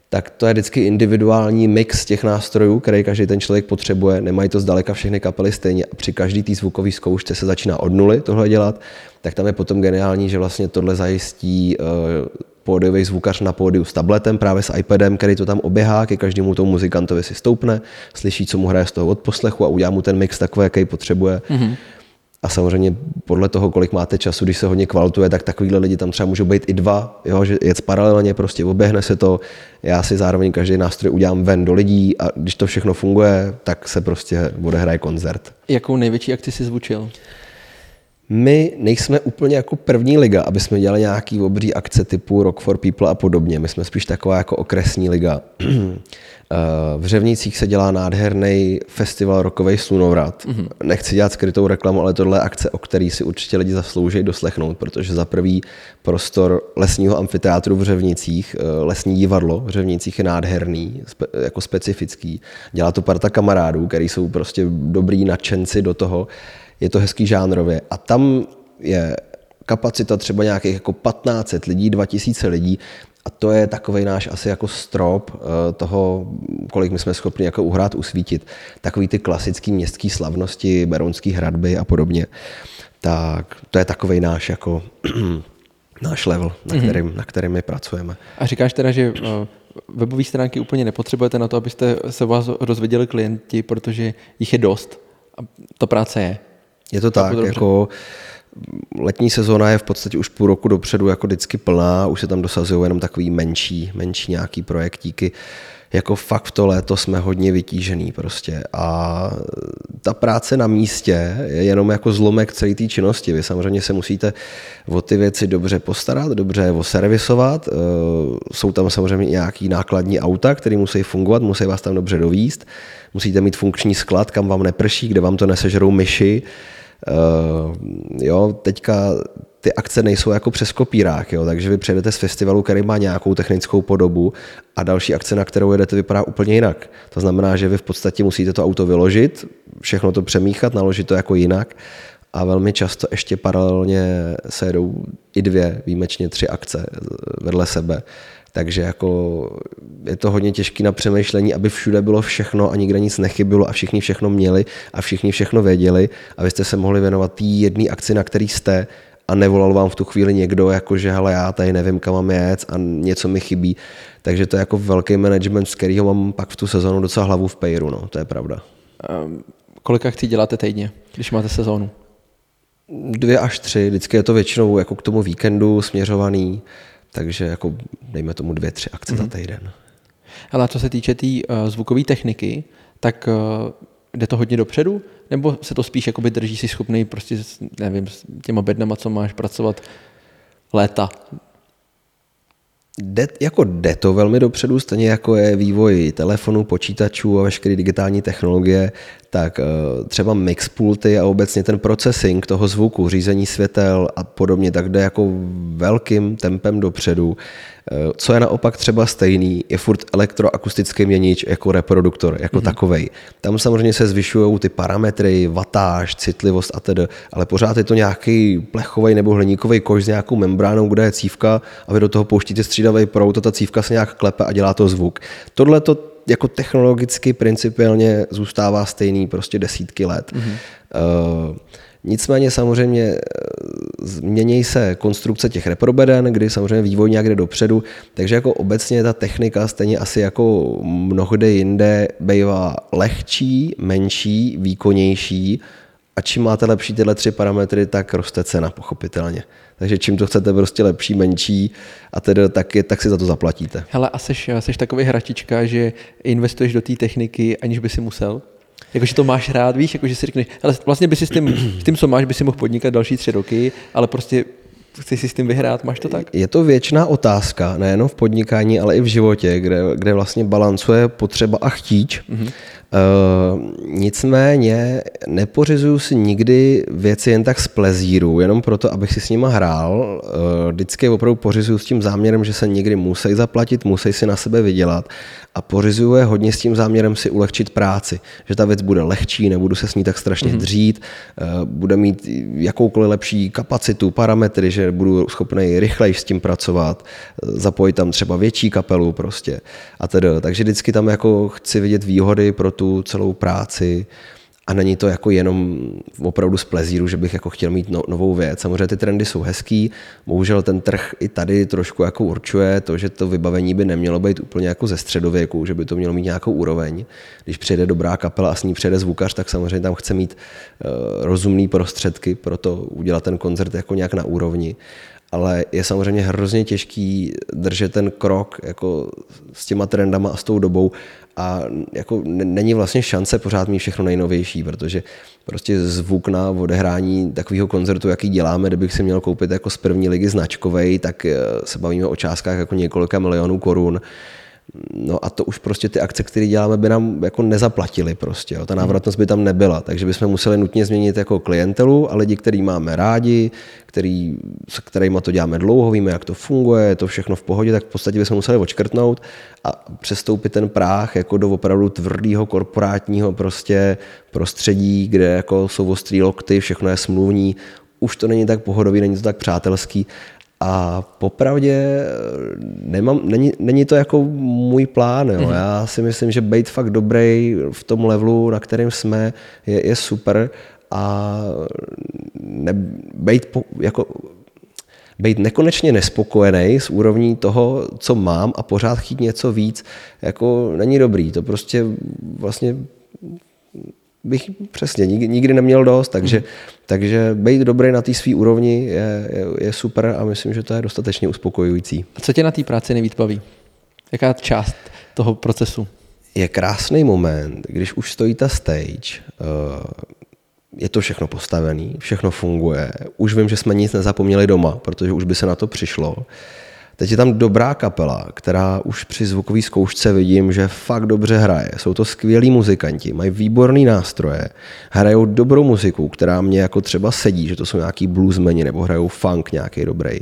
Tak to je vždycky individuální mix těch nástrojů, který každý ten člověk potřebuje. Nemají to zdaleka všechny kapely stejně a při každý té zvukové zkoušce se začíná od nuly tohle dělat, tak tam je potom geniální, že vlastně tohle zajistí uh, pódiový zvukař na pódiu s tabletem, právě s iPadem, který to tam oběhá, ke každému tomu muzikantovi si stoupne, slyší, co mu hraje z toho odposlechu a udělá mu ten mix takový, jaký potřebuje. Mm-hmm. A samozřejmě podle toho, kolik máte času, když se hodně kvaltuje, tak takovýhle lidi tam třeba můžou být i dva, jo, že jet paralelně, prostě oběhne se to. Já si zároveň každý nástroj udělám ven do lidí a když to všechno funguje, tak se prostě odehraje koncert.
Jakou největší akci si zvučil?
My nejsme úplně jako první liga, aby jsme dělali nějaký obří akce typu Rock for People a podobně. My jsme spíš taková jako okresní liga. v Řevnicích se dělá nádherný festival rokový slunovrat. Mm-hmm. Nechci dělat skrytou reklamu, ale tohle je akce, o který si určitě lidi zaslouží doslechnout, protože za prvý prostor lesního amfiteátru v Řevnicích, eh, lesní divadlo v Řevnicích je nádherný, spe, jako specifický. Dělá to parta kamarádů, který jsou prostě dobrý nadšenci do toho je to hezký žánrově. A tam je kapacita třeba nějakých jako 1500 lidí, 2000 lidí a to je takový náš asi jako strop eh, toho, kolik my jsme schopni jako uhrát, usvítit. Takový ty klasické městské slavnosti, berounské hradby a podobně. Tak to je takový náš jako náš level, na mhm. kterým, mm-hmm. na kterým my pracujeme.
A říkáš teda, že eh, webové stránky úplně nepotřebujete na to, abyste se vás rozvěděli klienti, protože jich je dost. A ta práce je.
Je to tak, jako letní sezóna je v podstatě už půl roku dopředu jako vždycky plná, už se tam dosazují jenom takový menší, menší nějaký projektíky. Jako fakt v to léto jsme hodně vytížený prostě a ta práce na místě je jenom jako zlomek celé té činnosti. Vy samozřejmě se musíte o ty věci dobře postarat, dobře je oservisovat. Eh, jsou tam samozřejmě nějaký nákladní auta, které musí fungovat, musí vás tam dobře dovíst. Musíte mít funkční sklad, kam vám neprší, kde vám to nesežerou myši jo, teďka ty akce nejsou jako přes kopírák, jo, takže vy přejdete z festivalu, který má nějakou technickou podobu a další akce, na kterou jedete, vypadá úplně jinak. To znamená, že vy v podstatě musíte to auto vyložit, všechno to přemíchat, naložit to jako jinak a velmi často ještě paralelně se jedou i dvě, výjimečně tři akce vedle sebe. Takže jako je to hodně těžké na přemýšlení, aby všude bylo všechno a nikde nic nechybilo a všichni všechno měli a všichni všechno věděli a vy jste se mohli věnovat té jedné akci, na který jste a nevolal vám v tu chvíli někdo, jako že hele, já tady nevím, kam mám jet a něco mi chybí. Takže to je jako velký management, z kterého mám pak v tu sezonu docela hlavu v pejru, no, to je pravda.
Um, kolik akcí děláte týdně, když máte sezónu?
Dvě až tři, vždycky je to většinou jako k tomu víkendu směřovaný. Takže jako dejme tomu dvě, tři akce mm-hmm. za mhm. týden.
Ale co se týče té tý, uh, zvukové techniky, tak uh, jde to hodně dopředu? Nebo se to spíš jakoby drží si schopný prostě, nevím, s těma bednama, co máš pracovat léta?
Jde, jako jde to velmi dopředu, stejně jako je vývoj telefonů, počítačů a veškeré digitální technologie, tak eh, třeba mixpulty a obecně ten processing toho zvuku, řízení světel a podobně, tak jde jako velkým tempem dopředu. Eh, co je naopak třeba stejný, je furt elektroakustický měnič jako reproduktor, jako mm-hmm. takovej. Tam samozřejmě se zvyšují ty parametry, vatáž, citlivost a tedy, ale pořád je to nějaký plechový nebo hliníkový koš s nějakou membránou, kde je cívka a vy do toho pouštíte střídavý proud a ta cívka se nějak klepe a dělá to zvuk. Tohle to jako technologicky principiálně zůstává stejný prostě desítky let. Mm-hmm. Uh, Nicméně samozřejmě eh, změní se konstrukce těch reprobeden, kdy samozřejmě vývoj nějak jde dopředu, takže jako obecně ta technika stejně asi jako mnohde jinde bývá lehčí, menší, výkonnější a čím máte lepší tyhle tři parametry, tak roste cena pochopitelně. Takže čím to chcete prostě lepší, menší a tedy tak, je, tak si za to zaplatíte.
Hele, a seš, seš takový hračička, že investuješ do té techniky, aniž by si musel? Jakože to máš rád, víš, jakože si řekneš, ale vlastně by si s tím, s tím, co máš, by si mohl podnikat další tři roky, ale prostě chci si s tím vyhrát, máš to tak?
Je to věčná otázka, nejenom v podnikání, ale i v životě, kde, kde vlastně balancuje potřeba a chtíč. Mm-hmm. Uh, nicméně nepořizuju si nikdy věci jen tak z plezíru, jenom proto, abych si s nima hrál. Uh, vždycky opravdu pořizuju s tím záměrem, že se někdy musí zaplatit, musí si na sebe vydělat a pořizuju je hodně s tím záměrem si ulehčit práci, že ta věc bude lehčí, nebudu se s ní tak strašně mm-hmm. dřít, uh, bude mít jakoukoliv lepší kapacitu, parametry, že budu schopný rychleji s tím pracovat, zapojit tam třeba větší kapelu prostě a tedy. Takže vždycky tam jako chci vidět výhody pro tu celou práci a není to jako jenom opravdu z plezíru, že bych jako chtěl mít no, novou věc. Samozřejmě ty trendy jsou hezký, bohužel ten trh i tady trošku jako určuje to, že to vybavení by nemělo být úplně jako ze středověku, že by to mělo mít nějakou úroveň. Když přijde dobrá kapela a s ní přijde zvukař, tak samozřejmě tam chce mít uh, rozumný prostředky pro to udělat ten koncert jako nějak na úrovni ale je samozřejmě hrozně těžký držet ten krok jako s těma trendama a s tou dobou a jako není vlastně šance pořád mít všechno nejnovější, protože prostě zvuk na odehrání takového koncertu, jaký děláme, kdybych si měl koupit jako z první ligy značkovej, tak eh, se bavíme o částkách jako několika milionů korun No a to už prostě ty akce, které děláme, by nám jako nezaplatili prostě. Jo. Ta hmm. návratnost by tam nebyla, takže bychom museli nutně změnit jako klientelu a lidi, který máme rádi, který, s kterými to děláme dlouho, víme, jak to funguje, je to všechno v pohodě, tak v podstatě bychom museli očkrtnout a přestoupit ten práh jako do opravdu tvrdého korporátního prostě prostředí, kde jako jsou ostrý lokty, všechno je smluvní, už to není tak pohodový, není to tak přátelský a popravdě nemám, není, není to jako můj plán. Jo. Mhm. Já si myslím, že být fakt dobrý v tom levelu, na kterém jsme, je, je super a ne, být po, jako být nekonečně nespokojený s úrovní toho, co mám a pořád chtít něco víc, jako není dobrý. To prostě vlastně bych přesně nikdy neměl dost, takže, takže být dobrý na té své úrovni je, je, je super a myslím, že to je dostatečně uspokojující.
A co tě na té práci nejvíc baví? Jaká část toho procesu?
Je krásný moment, když už stojí ta stage, uh, je to všechno postavené, všechno funguje, už vím, že jsme nic nezapomněli doma, protože už by se na to přišlo. Teď je tam dobrá kapela, která už při zvukové zkoušce vidím, že fakt dobře hraje. Jsou to skvělí muzikanti, mají výborný nástroje, hrajou dobrou muziku, která mě jako třeba sedí, že to jsou nějaký bluesmeni nebo hrajou funk nějaký dobrý.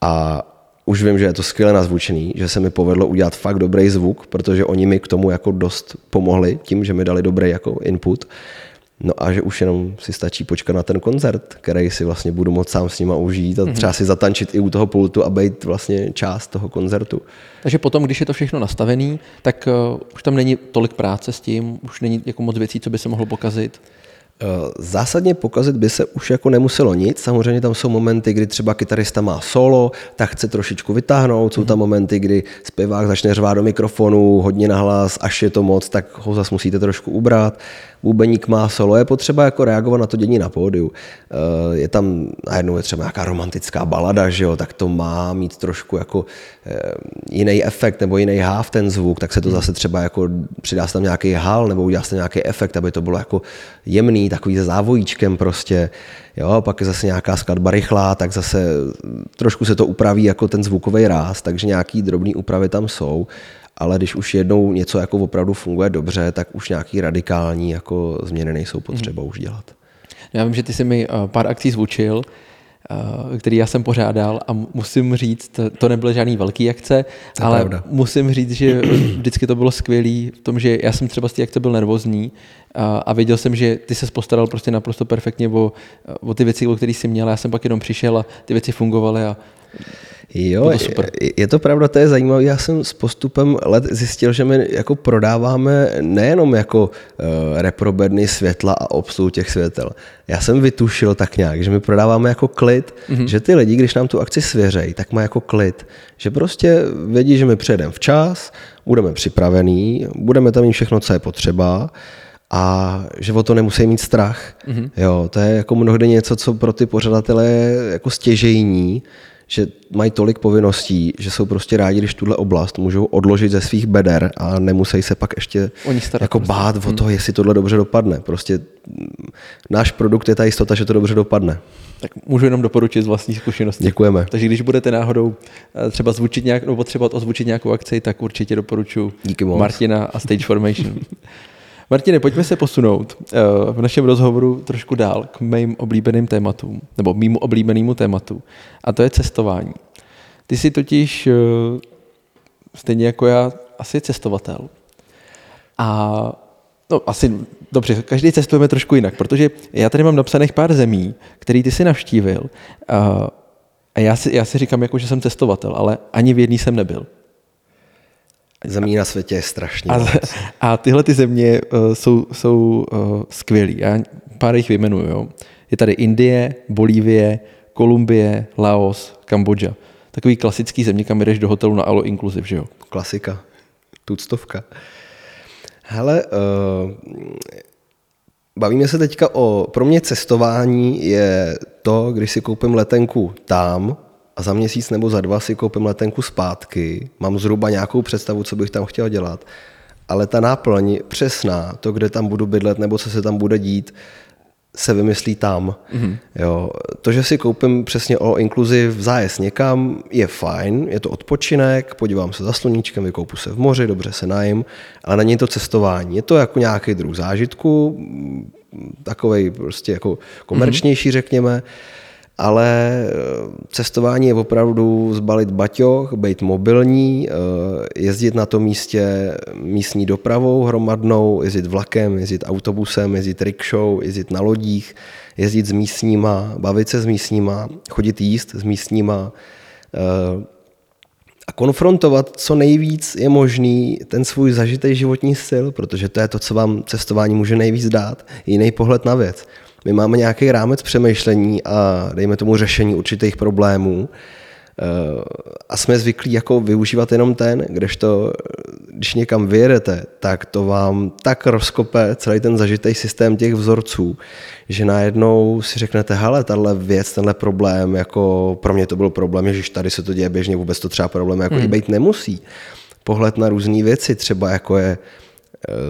A už vím, že je to skvěle nazvučený, že se mi povedlo udělat fakt dobrý zvuk, protože oni mi k tomu jako dost pomohli tím, že mi dali dobrý jako input. No a že už jenom si stačí počkat na ten koncert, který si vlastně budu moct sám s nima užít a mhm. třeba si zatančit i u toho pultu a být vlastně část toho koncertu.
Takže potom, když je to všechno nastavený, tak uh, už tam není tolik práce s tím, už není jako moc věcí, co by se mohlo pokazit.
Eh, zásadně pokazit by se už jako nemuselo nic. Samozřejmě tam jsou momenty, kdy třeba kytarista má solo, tak chce trošičku vytáhnout. Jsou tam mhm. momenty, kdy zpěvák začne řvát do mikrofonu, hodně nahlas, až je to moc, tak ho zase musíte trošku ubrat bubeník má solo, je potřeba jako reagovat na to dění na pódiu. Eh, je tam najednou je třeba nějaká romantická balada, že jo, tak to má mít trošku jako eh, jiný efekt nebo jiný háv ten zvuk, tak se to zase třeba jako přidá se tam nějaký hal nebo udělá se nějaký efekt, aby to bylo jako jemný, takový se závojíčkem prostě. Jo, pak je zase nějaká skladba rychlá, tak zase trošku se to upraví jako ten zvukový ráz, takže nějaký drobný úpravy tam jsou ale když už jednou něco jako opravdu funguje dobře, tak už nějaký radikální jako změny nejsou potřeba hmm. už dělat.
Já vím, že ty jsi mi eh, pár akcí zvučil, eh, který já jsem pořádal a musím říct, to nebyly žádný velký akce, to ale pravda. musím říct, že vždycky to bylo skvělé v tom, že já jsem třeba z té akce byl nervózní a, a věděl jsem, že ty se postaral prostě naprosto perfektně o, o ty věci, o kterých jsi měl. Já jsem pak jenom přišel a ty věci fungovaly a
Jo, to super. Je, je to pravda, to je zajímavé. Já jsem s postupem let zjistil, že my jako prodáváme nejenom jako uh, reprobedny světla a obsluhu těch světel. Já jsem vytušil tak nějak, že my prodáváme jako klid, mm-hmm. že ty lidi, když nám tu akci svěřejí, tak má jako klid. Že prostě vědí, že my přijedeme včas, budeme připravení, budeme tam mít všechno, co je potřeba a že o to nemusí mít strach. Mm-hmm. Jo, to je jako mnohdy něco, co pro ty pořadatele je jako stěžejní, že mají tolik povinností, že jsou prostě rádi, když tuhle oblast můžou odložit ze svých beder a nemusí se pak ještě Oni jako prostě. bát o to, hmm. jestli tohle dobře dopadne. Prostě náš produkt je ta jistota, že to dobře dopadne.
Tak můžu jenom doporučit z vlastní zkušenosti.
Děkujeme.
Takže když budete náhodou eh, třeba zvučit nějak, nebo potřebovat ozvučit nějakou akci, tak určitě doporučuji
Díky moc.
Martina a Stage Formation. Martine, pojďme se posunout uh, v našem rozhovoru trošku dál k mým oblíbeným tématům, nebo mýmu oblíbenému tématu, a to je cestování. Ty jsi totiž uh, stejně jako já asi cestovatel. A no asi, dobře, každý cestujeme trošku jinak, protože já tady mám napsaných pár zemí, který ty si navštívil. Uh, a já si, já si říkám, jako, že jsem cestovatel, ale ani v jedný jsem nebyl.
Zemí na světě je strašně
A, a tyhle ty země uh, jsou, jsou uh, skvělé. Já pár jich vyjmenuju. Jo. Je tady Indie, Bolívie, Kolumbie, Laos, Kambodža. Takový klasický země, kam jdeš do hotelu na Alo Inclusive, že jo?
Klasika. Tuctovka. Hele, uh, bavíme se teďka o, pro mě cestování je to, když si koupím letenku tam a za měsíc nebo za dva si koupím letenku zpátky, mám zhruba nějakou představu, co bych tam chtěl dělat, ale ta náplň přesná, to, kde tam budu bydlet nebo co se tam bude dít, se vymyslí tam. Mm-hmm. Jo. To, že si koupím přesně all inclusive zájezd někam, je fajn, je to odpočinek, podívám se za sluníčkem, vykoupu se v moři, dobře se najím, ale není to cestování. Je to jako nějaký druh zážitku, takový prostě jako komerčnější, mm-hmm. řekněme, ale eh, cestování je opravdu zbalit baťoch, být mobilní, eh, jezdit na tom místě místní dopravou hromadnou, jezdit vlakem, jezdit autobusem, jezdit rickshow, jezdit na lodích, jezdit s místníma, bavit se s místníma, chodit jíst s místníma eh, a konfrontovat co nejvíc je možný ten svůj zažitý životní styl, protože to je to, co vám cestování může nejvíc dát, jiný pohled na věc. My máme nějaký rámec přemýšlení a dejme tomu řešení určitých problémů eh, a jsme zvyklí jako využívat jenom ten, kdežto když někam vyjedete, tak to vám tak rozkope celý ten zažitý systém těch vzorců, že najednou si řeknete, hele, tahle věc, tenhle problém, jako pro mě to byl problém, že tady se to děje běžně, vůbec to třeba problém jako hmm. i být nemusí. Pohled na různé věci, třeba jako je Eh,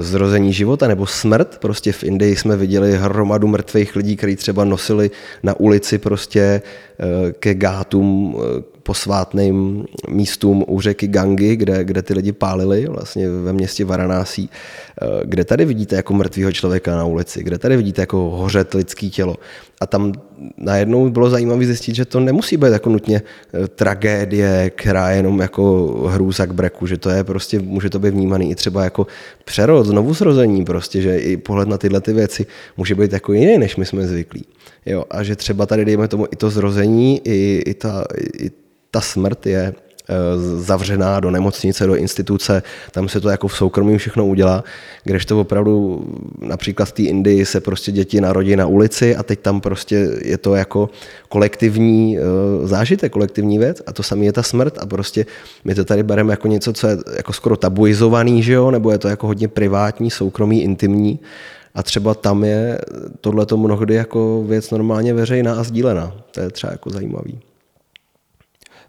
zrození života nebo smrt. Prostě v Indii jsme viděli hromadu mrtvých lidí, kteří třeba nosili na ulici prostě eh, ke gátům eh, posvátným místům u řeky Gangy, kde, kde ty lidi pálili vlastně ve městě Varanásí. Kde tady vidíte jako mrtvého člověka na ulici, kde tady vidíte jako hořet lidský tělo. A tam najednou bylo zajímavé zjistit, že to nemusí být jako nutně tragédie, která je jenom jako hrůza k breku, že to je prostě, může to být vnímaný i třeba jako přerod, znovu zrození prostě, že i pohled na tyhle ty věci může být jako jiný, než my jsme zvyklí. Jo, a že třeba tady, dejme tomu, i to zrození, i, i, ta, i ta smrt je zavřená do nemocnice, do instituce, tam se to jako v soukromí všechno udělá, to opravdu například v té Indii se prostě děti narodí na ulici a teď tam prostě je to jako kolektivní eh, zážitek, kolektivní věc a to samé je ta smrt a prostě my to tady bereme jako něco, co je jako skoro tabuizovaný, že jo, nebo je to jako hodně privátní, soukromý, intimní a třeba tam je tohle mnohdy jako věc normálně veřejná a sdílená. To je třeba jako zajímavý.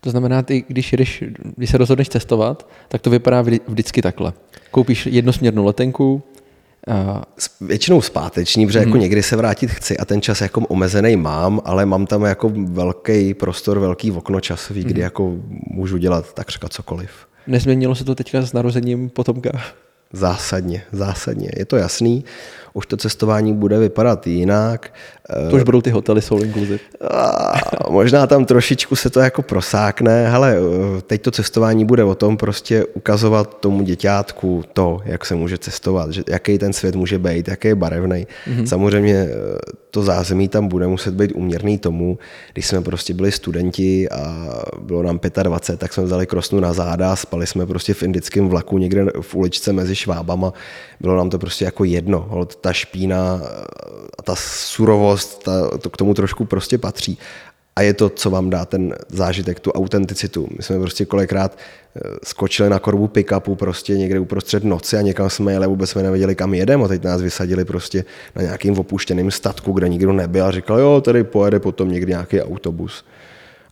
To znamená, ty, když, jdeš, když se rozhodneš cestovat, tak to vypadá vždycky takhle. Koupíš jednosměrnou letenku,
a... Většinou zpáteční, protože hmm. jako mhm. někdy se vrátit chci a ten čas jako omezený mám, ale mám tam jako velký prostor, velký okno časový, kdy hmm. jako můžu dělat takřka cokoliv.
Nezměnilo se to teďka s narozením potomka?
Zásadně, zásadně. Je to jasný už to cestování bude vypadat jinak.
To už budou ty hotely Soul Inclusive.
A možná tam trošičku se to jako prosákne, ale teď to cestování bude o tom prostě ukazovat tomu děťátku to, jak se může cestovat, že, jaký ten svět může být, jaký je barevný. Mm-hmm. Samozřejmě eh, to zázemí tam bude muset být uměrný tomu, když jsme prostě byli studenti a bylo nám 25, tak jsme vzali krosnu na záda, spali jsme prostě v indickém vlaku někde v uličce mezi švábama. Bylo nám to prostě jako jedno. Ta špína a ta surovost, ta, to k tomu trošku prostě patří. A je to, co vám dá ten zážitek, tu autenticitu. My jsme prostě kolikrát eh, skočili na korbu pick-upu prostě někde uprostřed noci a někam jsme jeli, vůbec jsme nevěděli, kam jedeme a teď nás vysadili prostě na nějakým opuštěným statku, kde nikdo nebyl a říkal, jo, tady pojede potom někdy nějaký autobus.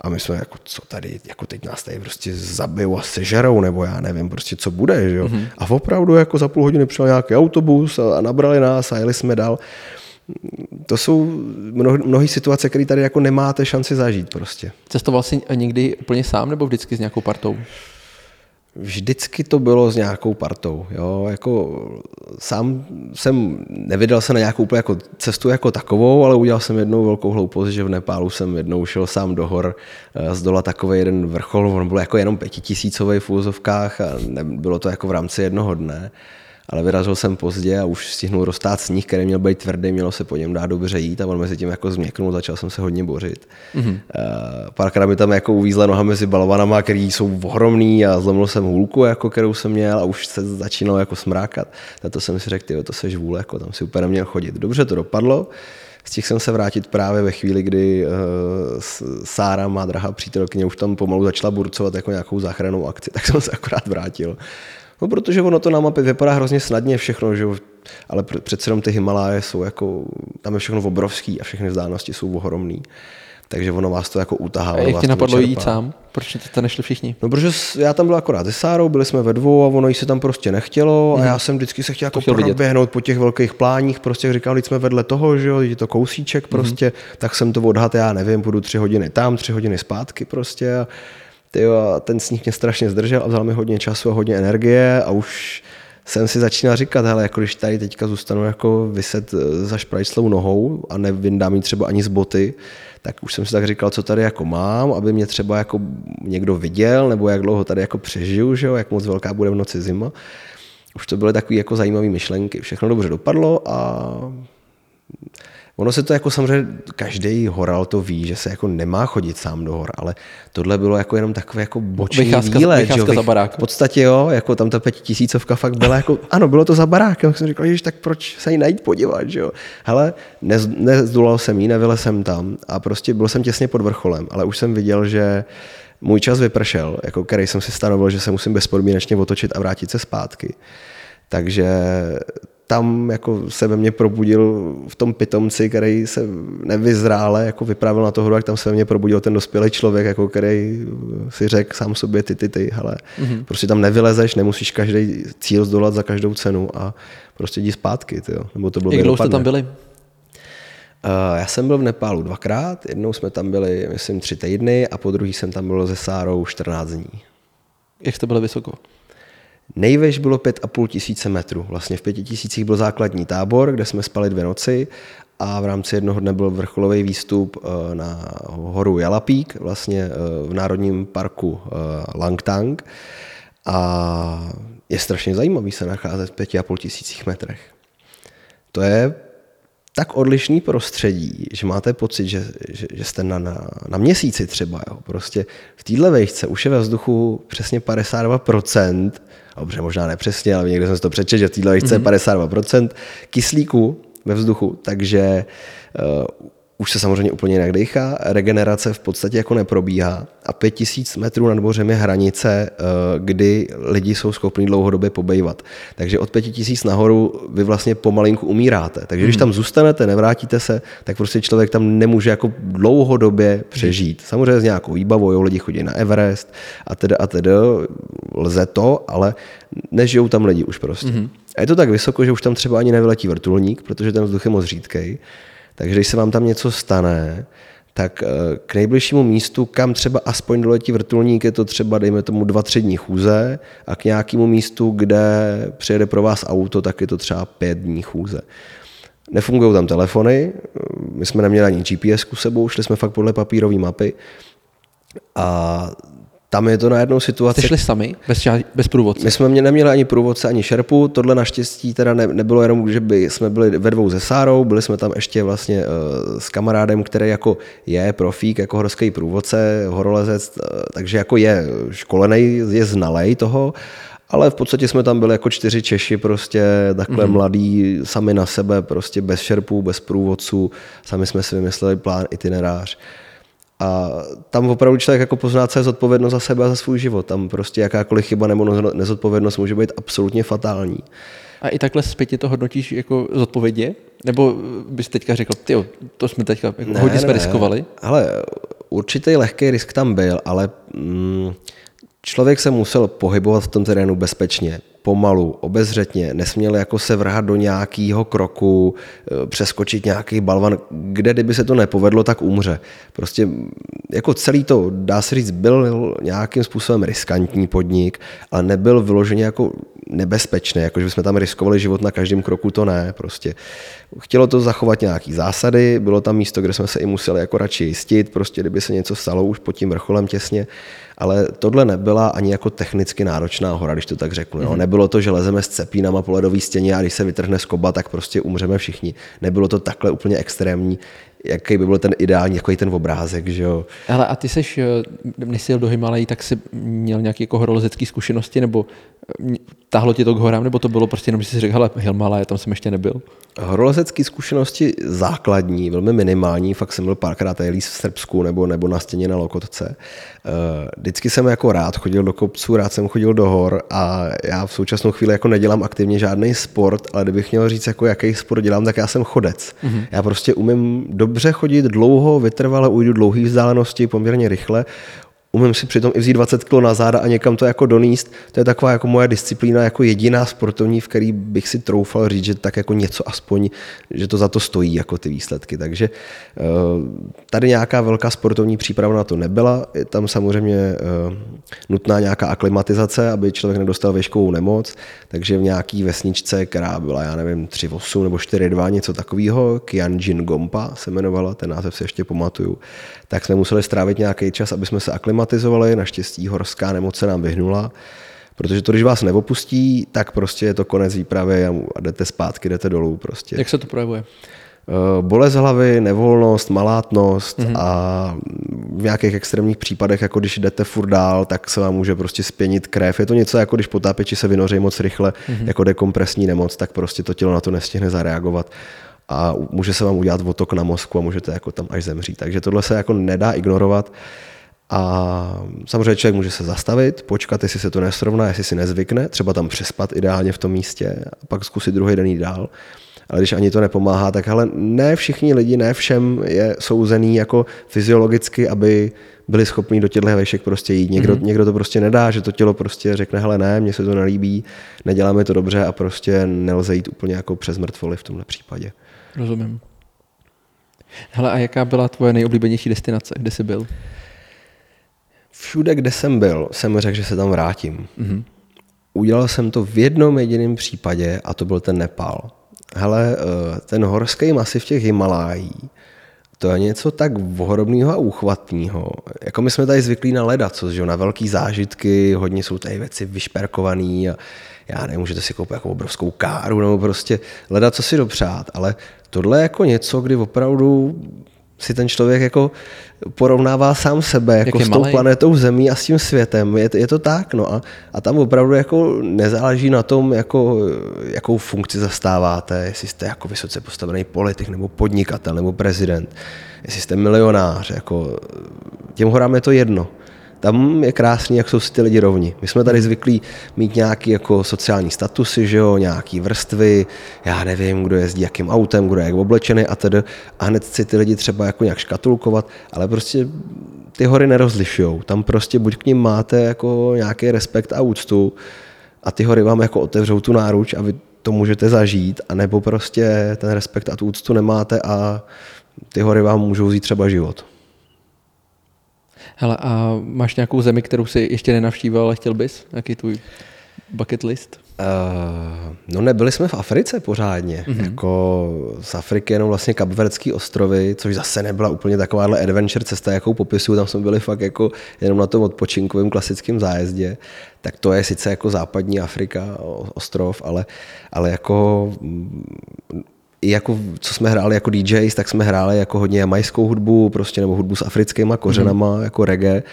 A my jsme jako, co tady, jako teď nás tady prostě zabijou a sežerou, nebo já nevím prostě, co bude, že jo. Mm-hmm. A opravdu jako za půl hodiny přišel nějaký autobus a, a nabrali nás a jeli jsme dál. To jsou mnohé situace, které tady jako nemáte šanci zažít prostě.
Cestoval jsi někdy úplně sám nebo vždycky s nějakou partou?
Vždycky to bylo s nějakou partou. Jo? Jako, sám jsem nevydal se na nějakou úplně jako cestu jako takovou, ale udělal jsem jednou velkou hloupost, že v Nepálu jsem jednou šel sám do hor eh, z dola takový jeden vrchol, on byl jako jenom pětitisícový v úzovkách a bylo to jako v rámci jednoho dne ale vyrazil jsem pozdě a už stihnul roztát sníh, který měl být tvrdý, mělo se po něm dát dobře jít a on mezi tím jako změknul, začal jsem se hodně bořit. Mm-hmm. Uh, párkrát mi tam jako uvízla noha mezi balovanama, které jsou ohromný a zlomil jsem hůlku, jako, kterou jsem měl a už se začínalo jako smrákat. Na to jsem si řekl, to se žvůl, jako tam si úplně neměl chodit. Dobře to dopadlo, Stihl jsem se vrátit právě ve chvíli, kdy uh, Sára, má drahá přítelkyně, už tam pomalu začala burcovat jako nějakou záchranou akci, tak jsem se akorát vrátil. No, protože ono to na mapě vypadá hrozně snadně všechno, že ale přece jenom ty Himaláje jsou jako, tam je všechno obrovský a všechny vzdálenosti jsou ohromný. Takže ono vás to jako utahá. A
jak ti napadlo jít sám? Proč to nešli všichni?
No, protože já tam byl akorát se Sárou, byli jsme ve dvou a ono jí se tam prostě nechtělo mm. a mhm. já jsem vždycky se chtěl jako chtěl proběhnout po těch velkých pláních, prostě říkal, když jsme vedle toho, že jo, je to kousíček mhm. prostě, mm. tak jsem to odhad, já nevím, budu tři hodiny tam, tři hodiny zpátky prostě a tyjo, ten sníh mě strašně zdržel a vzal mi hodně času a hodně energie a už jsem si začínal říkat, hele, jako když tady teďka zůstanu jako vyset eh, za šprajclou nohou a nevyndám jí třeba ani z boty, tak už jsem si tak říkal, co tady jako mám, aby mě třeba jako někdo viděl, nebo jak dlouho tady jako přežiju, že jo, jak moc velká bude v noci zima. Už to byly takové jako zajímavé myšlenky. Všechno dobře dopadlo a Ono se to jako samozřejmě, každý horal to ví, že se jako nemá chodit sám do hor, ale tohle bylo jako jenom takový jako boční vycházka, výlet.
Vycházka za barák.
V podstatě jo, jako tam ta pětitisícovka fakt byla jako, ano, bylo to za barákem. jsem říkal, že tak proč se jí najít podívat, že jo. Hele, nez, nezdulal jsem jí, nevyle jsem tam a prostě byl jsem těsně pod vrcholem, ale už jsem viděl, že můj čas vypršel, jako který jsem si stanovil, že se musím bezpodmínečně otočit a vrátit se zpátky. Takže tam jako se ve mně probudil v tom pitomci, který se nevyzrále jako vypravil na toho, jak tam se ve mně probudil ten dospělý člověk, jako který si řekl sám sobě ty, ty, ty, hele, mm-hmm. prostě tam nevylezeš, nemusíš každý cíl zdolat za každou cenu a prostě jdi zpátky, tyjo. nebo to bylo
Jak dlouho jste tam byli?
Uh, já jsem byl v Nepálu dvakrát, jednou jsme tam byli, myslím, tři týdny a po druhý jsem tam byl se Sárou 14 dní.
Jak jste byli vysoko?
Nejvež bylo 5,5 tisíce metrů. Vlastně v pěti tisících byl základní tábor, kde jsme spali dvě noci a v rámci jednoho dne byl vrcholový výstup eh, na horu Jalapík, vlastně eh, v národním parku eh, Langtang. A je strašně zajímavý se nacházet v 5,5 tisících metrech. To je tak odlišný prostředí, že máte pocit, že, že, že jste na, na, na měsíci třeba. Jo. Prostě v téhle vejšce už je ve vzduchu přesně 52% dobře, možná nepřesně, ale někde jsem si to přečetl, že v této mm-hmm. je 52% kyslíku ve vzduchu, takže uh, už se samozřejmě úplně jinak dechá, regenerace v podstatě jako neprobíhá a 5000 metrů nad mořem je hranice, eh, kdy lidi jsou schopni dlouhodobě pobejvat. Takže od 5000 nahoru vy vlastně pomalinku umíráte. Takže když mhm. tam zůstanete, nevrátíte se, tak prostě člověk tam nemůže jako dlouhodobě přežít. Samozřejmě s nějakou výbavou, jo, lidi chodí na Everest a teda a teda, lze to, ale nežijou tam lidi už prostě. Mm-hmm. A je to tak vysoko, že už tam třeba ani nevyletí vrtulník, protože ten vzduch je moc řídkej. Takže když se vám tam něco stane, tak eh, k nejbližšímu místu, kam třeba aspoň doletí vrtulník, je to třeba, dejme tomu, dva, tři dní chůze a k nějakému místu, kde přijede pro vás auto, tak je to třeba pět dní chůze. Nefungují tam telefony, my jsme neměli ani GPS ku sebou, šli jsme fakt podle papírové mapy a tam je to na jednou situaci.
Jste šli sami, bez, bez průvodce?
My jsme mě neměli ani průvodce, ani šerpu. Tohle naštěstí teda ne, nebylo jenom, že by jsme byli ve dvou ze Sárou, byli jsme tam ještě vlastně uh, s kamarádem, který jako je profík, jako horský průvodce, horolezec, uh, takže jako je školený, je znalej toho. Ale v podstatě jsme tam byli jako čtyři Češi, prostě takhle mm-hmm. mladí, sami na sebe, prostě bez šerpů, bez průvodců. Sami jsme si vymysleli plán, itinerář. A tam opravdu člověk jako pozná, co je zodpovědnost za sebe a za svůj život. Tam prostě jakákoliv chyba nebo nezodpovědnost může být absolutně fatální.
A i takhle zpětně to hodnotíš jako zodpovědě? Nebo bys teďka řekl, ty to jsme teďka, jako ne, hodně jsme ne. riskovali?
Ale určitý lehký risk tam byl, ale mm, člověk se musel pohybovat v tom terénu bezpečně, pomalu, obezřetně, nesměl jako se vrhat do nějakého kroku, eh, přeskočit nějaký balvan, kde kdyby se to nepovedlo, tak umře. Prostě jako celý to, dá se říct, byl nějakým způsobem riskantní podnik, ale nebyl vyloženě jako nebezpečný, jako že bychom tam riskovali život na každém kroku, to ne. Prostě chtělo to zachovat nějaký zásady, bylo tam místo, kde jsme se i museli jako radši jistit, prostě kdyby se něco stalo už pod tím vrcholem těsně, ale tohle nebyla ani jako technicky náročná hora, když to tak řeknu. Mm-hmm. Nebylo to, že lezeme s cepínama po ledové stěně a když se vytrhne skoba, tak prostě umřeme všichni. Nebylo to takhle úplně extrémní, jaký by byl ten ideální, jako ten obrázek, že jo.
Ale a ty seš, eh, než jsi jel do Himalají, tak jsi měl nějaké jako horolezecké zkušenosti, nebo tahlo tě to k horám, nebo to bylo prostě jenom, že jsi řekl, hele, Himalaj, tam jsem ještě nebyl?
Horolezecké zkušenosti základní, velmi minimální, fakt jsem byl párkrát jelí v Srbsku nebo, nebo na stěně na Lokotce. Eh, vždycky jsem jako rád chodil do kopců, rád jsem chodil do hor a já v současnou chvíli jako nedělám aktivně žádný sport, ale kdybych měl říct, jako jaký sport dělám, tak já jsem chodec. Mm-hmm. Já prostě umím dobře chodit dlouho, vytrvale, ujdu dlouhé vzdálenosti poměrně rychle, umím si přitom i vzít 20 kg na záda a někam to jako doníst. To je taková jako moje disciplína jako jediná sportovní, v který bych si troufal říct, že tak jako něco aspoň, že to za to stojí jako ty výsledky. Takže eh, tady nějaká velká sportovní příprava na to nebyla. Je tam samozřejmě eh, nutná nějaká aklimatizace, aby člověk nedostal věškovou nemoc, takže v nějaký vesničce, která byla, já nevím, 3.8 nebo 4.2, něco takového, Kianjin Gompa se jmenovala, ten název si ještě pamatuju, tak jsme museli strávit nějaký čas, aby jsme se aklimatizovali. Naštěstí horská nemoc se nám vyhnula, protože to, když vás neopustí, tak prostě je to konec výpravy a jdete zpátky, jdete dolů. Prostě.
Jak se to projevuje?
Eh, bolest hlavy, nevolnost, malátnost mm-hmm. a v nějakých extrémních případech, jako když jdete furt dál, tak se vám může prostě spěnit krev. Je to něco jako když potápěči se vynoří moc rychle, mm-hmm. jako dekompresní nemoc, tak prostě to tělo na to nestihne zareagovat a může se vám udělat otok na mozku a můžete jako tam až zemřít. Takže tohle se jako nedá ignorovat. A samozřejmě člověk může se zastavit, počkat, jestli se to nesrovná, jestli si nezvykne, třeba tam přespat ideálně v tom místě a pak zkusit druhý den jít dál. Ale když ani to nepomáhá, tak ale ne všichni lidi, ne všem je souzený jako fyziologicky, aby byli schopni do těchto vešek prostě jít. Někdo, mm-hmm. někdo to prostě nedá, že to tělo prostě řekne, hele ne, mně se to nelíbí, neděláme to dobře a prostě nelze jít úplně jako přes mrtvoly v tomhle případě.
Rozumím. Hele, a jaká byla tvoje nejoblíbenější destinace, kde jsi byl?
Všude, kde jsem byl, jsem řekl, že se tam vrátím. Mm-hmm. Udělal jsem to v jednom jediném případě a to byl ten Nepál. Hele, eh, ten horský masiv těch Himalájí, to je něco tak ohromného a úchvatného. Jako my jsme tady zvyklí na leda, co, že na velký zážitky, hodně jsou tady věci vyšperkované a já nevím, můžete si koupit jako obrovskou káru nebo prostě hledat, co si dopřát, ale tohle je jako něco, kdy opravdu si ten člověk jako porovnává sám sebe jako s tou malej. planetou Zemí a s tím světem. Je, je to tak, no a, a tam opravdu jako nezáleží na tom, jako, jakou funkci zastáváte, jestli jste jako vysoce postavený politik, nebo podnikatel, nebo prezident, jestli jste milionář, jako těm horám je to jedno tam je krásný, jak jsou si ty lidi rovni. My jsme tady zvyklí mít nějaký jako sociální statusy, že jo, nějaký vrstvy, já nevím, kdo jezdí jakým autem, kdo je jak oblečený a tedy. A hned si ty lidi třeba jako nějak škatulkovat, ale prostě ty hory nerozlišují. Tam prostě buď k ním máte jako nějaký respekt a úctu a ty hory vám jako otevřou tu náruč a vy to můžete zažít, anebo prostě ten respekt a tu úctu nemáte a ty hory vám můžou vzít třeba život.
Hele, a máš nějakou zemi, kterou si ještě nenavštívil, ale chtěl bys? Jaký tvůj bucket list? Uh,
no nebyli jsme v Africe pořádně. Mm-hmm. Jako z Afriky jenom vlastně Kapverdský ostrovy, což zase nebyla úplně takováhle adventure cesta, jakou popisuju. Tam jsme byli fakt jako jenom na tom odpočinkovém klasickém zájezdě. Tak to je sice jako západní Afrika, ostrov, ale, ale jako i jako, co jsme hráli jako DJs, tak jsme hráli jako hodně jamajskou hudbu, prostě nebo hudbu s africkýma kořenama, mm. jako reggae.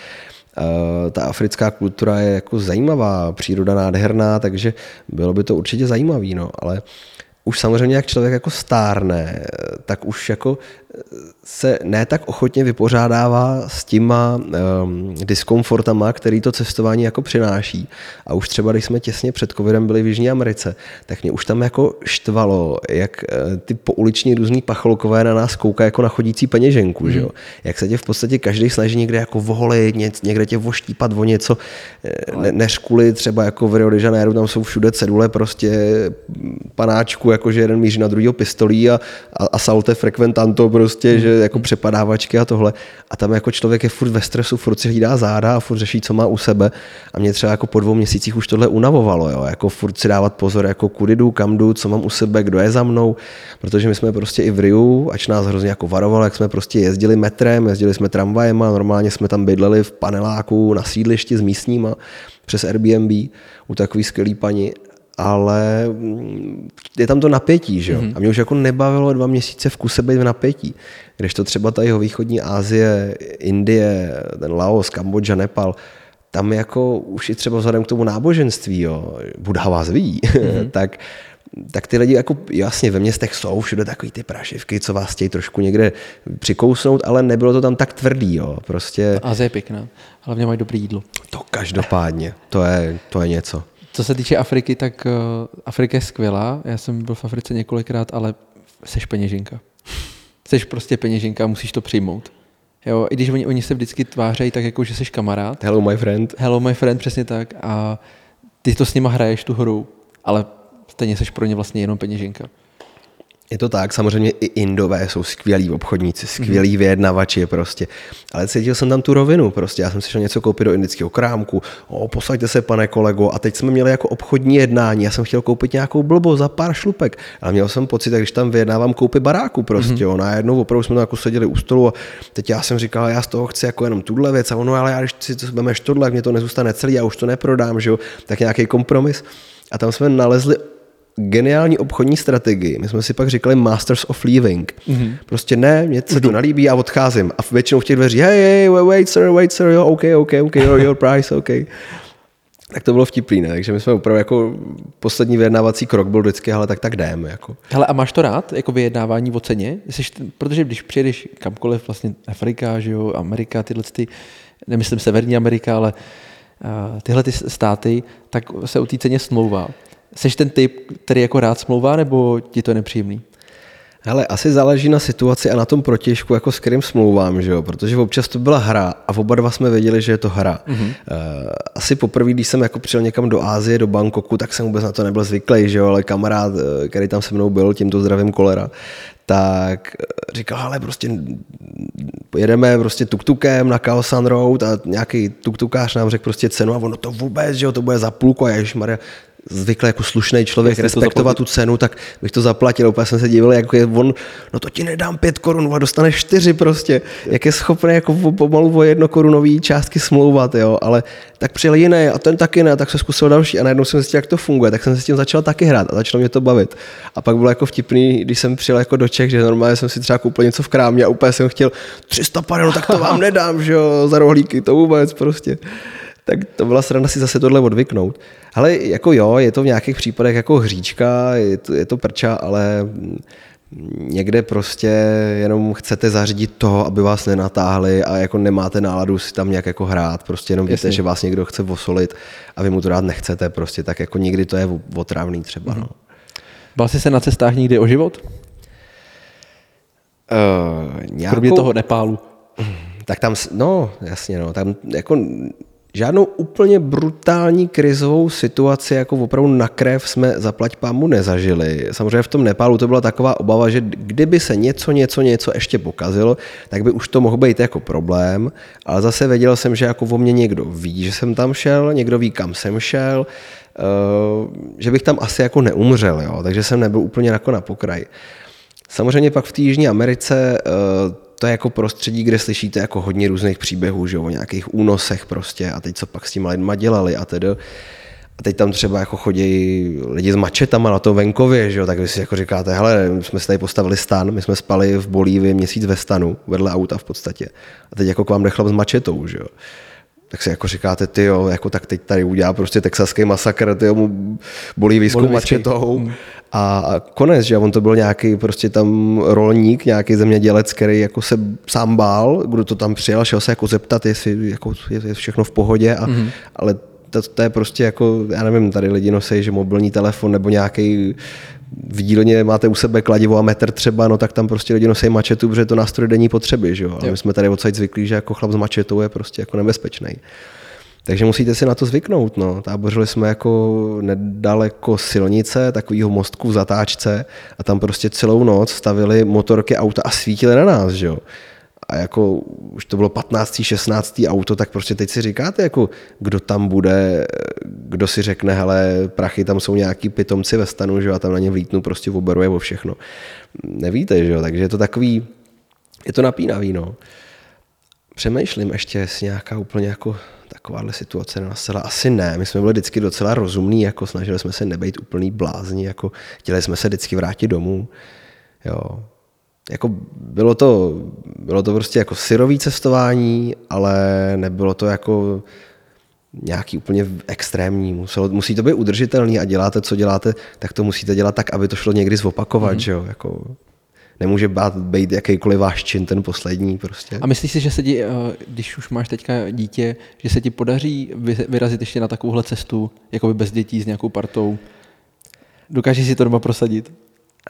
Uh, ta africká kultura je jako zajímavá, příroda nádherná, takže bylo by to určitě zajímavý, no, ale už samozřejmě, jak člověk jako stárne, tak už jako se ne tak ochotně vypořádává s těma um, diskomfortama, který to cestování jako přináší. A už třeba, když jsme těsně před covidem byli v Jižní Americe, tak mě už tam jako štvalo, jak uh, ty pouliční různý pacholkové na nás koukají jako na chodící peněženku, mm. že jo? Jak se tě v podstatě každý snaží někde jako voholit, někde tě voštípat o něco, eh, ne, než kvůli třeba jako v Rio de Janeiro, tam jsou všude cedule prostě panáčku, jakože jeden míří na druhého pistolí a, a, a salte frekventanto prostě, mm. že jako přepadávačky a tohle. A tam jako člověk je furt ve stresu, furt si hlídá záda a furt řeší, co má u sebe. A mě třeba jako po dvou měsících už tohle unavovalo, jo? jako furt si dávat pozor, jako kudy jdu, kam jdu, co mám u sebe, kdo je za mnou, protože my jsme prostě i v Riu, ač nás hrozně jako varoval, jak jsme prostě jezdili metrem, jezdili jsme tramvajem a normálně jsme tam bydleli v paneláku na sídlišti s místníma přes Airbnb u takový skvělý paní ale mm, je tam to napětí, že jo? Mm-hmm. A mě už jako nebavilo dva měsíce v kuse být v napětí. Když to třeba ta jeho východní Asie, Indie, ten Laos, Kambodža, Nepal, tam jako už i třeba vzhledem k tomu náboženství, jo, Buddha vás ví, mm-hmm. tak tak ty lidi jako jasně ve městech jsou všude takový ty prašivky, co vás chtějí trošku někde přikousnout, ale nebylo to tam tak tvrdý, jo, prostě.
Azie je pěkná, hlavně mají dobré jídlo.
To každopádně, to je, to je něco.
Co se týče Afriky, tak uh, Afrika je skvělá. Já jsem byl v Africe několikrát, ale seš peněženka. Seš prostě peněženka, musíš to přijmout. Jo, i když oni, oni se vždycky tvářejí tak, jako že jsi kamarád.
Hello my friend.
Hello my friend, přesně tak. A ty to s nima hraješ tu hru, ale stejně seš pro ně vlastně jenom peněženka.
Je to tak, samozřejmě i Indové jsou skvělí obchodníci, skvělí mm. vyjednavači prostě. Ale cítil jsem tam tu rovinu prostě. Já jsem si šel něco koupit do indického krámku. O, posaďte se, pane kolego. A teď jsme měli jako obchodní jednání. Já jsem chtěl koupit nějakou blbo za pár šlupek. Ale měl jsem pocit, že když tam vyjednávám koupit baráku prostě. Mm. Najednou opravdu jsme tam jako seděli u stolu a teď já jsem říkal, já z toho chci jako jenom tuhle věc. A ono, ale já když si to vemeš tohle, mě to nezůstane celý, já už to neprodám, že jo. Tak nějaký kompromis. A tam jsme nalezli geniální obchodní strategii. My jsme si pak říkali Masters of Leaving. Mm-hmm. Prostě ne, mě se to nalíbí a odcházím. A většinou v těch dveří, hey, hey, wait, wait, sir, wait, sir, jo, OK, OK, OK, your, your price, OK. Tak to bylo vtipný, ne? Takže my jsme opravdu jako poslední vyjednávací krok byl vždycky, ale tak tak jdeme. Jako.
Hele, a máš to rád, jako vyjednávání o ceně? Jsi, protože když přijedeš kamkoliv, vlastně Afrika, že jo, Amerika, tyhle ty, nemyslím Severní Amerika, ale uh, tyhle ty státy, tak se o té ceně smlouvá. Jsi ten typ, který jako rád smlouvá, nebo ti to je nepříjemný?
Hele, asi záleží na situaci a na tom protěžku, jako s kterým smlouvám, že jo? protože občas to byla hra a oba dva jsme věděli, že je to hra. Mm-hmm. Asi poprvé, když jsem jako přijel někam do Ázie, do Bangkoku, tak jsem vůbec na to nebyl zvyklý, že jo? ale kamarád, eh, který tam se mnou byl, tímto zdravím kolera, tak eh, říkal, ale prostě jedeme prostě tuktukem na Kaosan Road a nějaký tuktukář nám řekl prostě cenu a ono to vůbec, že jo, to bude za půlku a ježišmarja, zvykle jako slušný člověk respektovat tu cenu, tak bych to zaplatil. Úplně jsem se divil, jak je on, no to ti nedám pět korun, a dostaneš čtyři prostě. Jak je schopný jako pomalu o jednokorunový částky smlouvat, jo, ale tak přijel jiný a ten taky ne, tak se zkusil další a najednou jsem zjistil, jak to funguje, tak jsem se s tím začal taky hrát a začalo mě to bavit. A pak bylo jako vtipný, když jsem přijel jako do Čech, že normálně jsem si třeba koupil něco v krámě a úplně jsem chtěl 300 pare, no tak to vám nedám, že jo, za rohlíky, to vůbec prostě tak to byla sranda si zase tohle odvyknout. Ale jako jo, je to v nějakých případech jako hříčka, je to, je to prča, ale někde prostě jenom chcete zařídit to, aby vás nenatáhli a jako nemáte náladu si tam nějak jako hrát, prostě jenom víte, že vás někdo chce vosolit a vy mu to rád nechcete, prostě tak jako někdy to je otrávný třeba. Mm-hmm. No.
Bál jsi se na cestách nikdy o život? Uh, nějakou... Kromě toho Nepálu.
Tak tam, no jasně, no, tam jako žádnou úplně brutální krizovou situaci, jako opravdu na krev jsme zaplať pámu nezažili. Samozřejmě v tom Nepálu to byla taková obava, že kdyby se něco, něco, něco ještě pokazilo, tak by už to mohl být jako problém, ale zase věděl jsem, že jako o mě někdo ví, že jsem tam šel, někdo ví, kam jsem šel, eh, že bych tam asi jako neumřel, jo? takže jsem nebyl úplně jako na pokraji. Samozřejmě pak v té Jižní Americe eh, to je jako prostředí, kde slyšíte jako hodně různých příběhů, že o nějakých únosech prostě a teď co pak s těma lidma dělali a tedy. A teď tam třeba jako chodí lidi s mačetama na to venkově, že jo? tak vy si jako říkáte, hele, my jsme si tady postavili stan, my jsme spali v Bolívii měsíc ve stanu, vedle auta v podstatě. A teď jako k vám jde chlap s mačetou, že jo? Tak si jako říkáte, ty jo, jako tak teď tady udělá prostě texaský masakr, ty mu bolívijskou mačetou. Hmm a konec, že on to byl nějaký prostě tam rolník, nějaký zemědělec, který jako se sám bál, kdo to tam přijel, šel se jako zeptat, jestli jako je všechno v pohodě, a, mm-hmm. ale to, to, je prostě jako, já nevím, tady lidi nosí, že mobilní telefon nebo nějaký v dílně máte u sebe kladivo a metr třeba, no tak tam prostě lidi nosí mačetu, protože je to nástroj denní potřeby, že jo? Ale my jsme tady odsaď zvyklí, že jako chlap s mačetou je prostě jako nebezpečný. Takže musíte si na to zvyknout. No. Tábořili jsme jako nedaleko silnice, takovýho mostku v zatáčce a tam prostě celou noc stavili motorky auta a svítili na nás. Že jo? A jako už to bylo 15. 16. auto, tak prostě teď si říkáte, jako, kdo tam bude, kdo si řekne, hele, prachy, tam jsou nějaký pitomci ve stanu, že a tam na ně vlítnu, prostě oberuje o všechno. Nevíte, že jo, takže je to takový, je to napínavý, no. Přemýšlím ještě, jestli nějaká úplně jako takováhle situace nenastala? Asi ne. My jsme byli vždycky docela rozumní, jako snažili jsme se nebejt úplný blázni, jako chtěli jsme se vždycky vrátit domů. Jo. Jako bylo to, bylo to prostě jako syrový cestování, ale nebylo to jako nějaký úplně extrémní. Muselo, musí to být udržitelný a děláte, co děláte, tak to musíte dělat tak, aby to šlo někdy zopakovat, mm. že jo? Jako, nemůže být, být jakýkoliv váš čin ten poslední prostě.
A myslíš si, že se ti, eh, když už máš teďka dítě, že se ti podaří vyrazit ještě na takovouhle cestu, jako by bez dětí s nějakou partou? Dokážeš si to doma prosadit?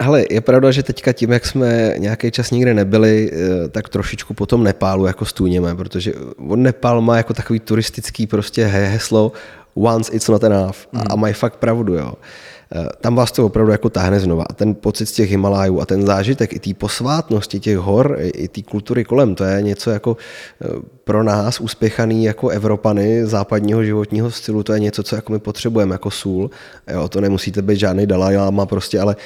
Ale je pravda, že teďka tím, jak jsme nějaký čas nikde nebyli, eh, tak trošičku potom Nepálu jako stůněme, protože on Nepál má jako takový turistický prostě heslo once it's not enough. Mm. A mají fakt pravdu, jo. Eh, tam vás to opravdu jako táhne znova. A ten pocit z těch Himalájů a ten zážitek i té posvátnosti těch hor, i té kultury kolem, to je něco jako eh, pro nás uspěchaný jako Evropany západního životního stylu, to je něco, co jako my potřebujeme jako sůl. Jo, to nemusíte být žádný Dalai Lama prostě, ale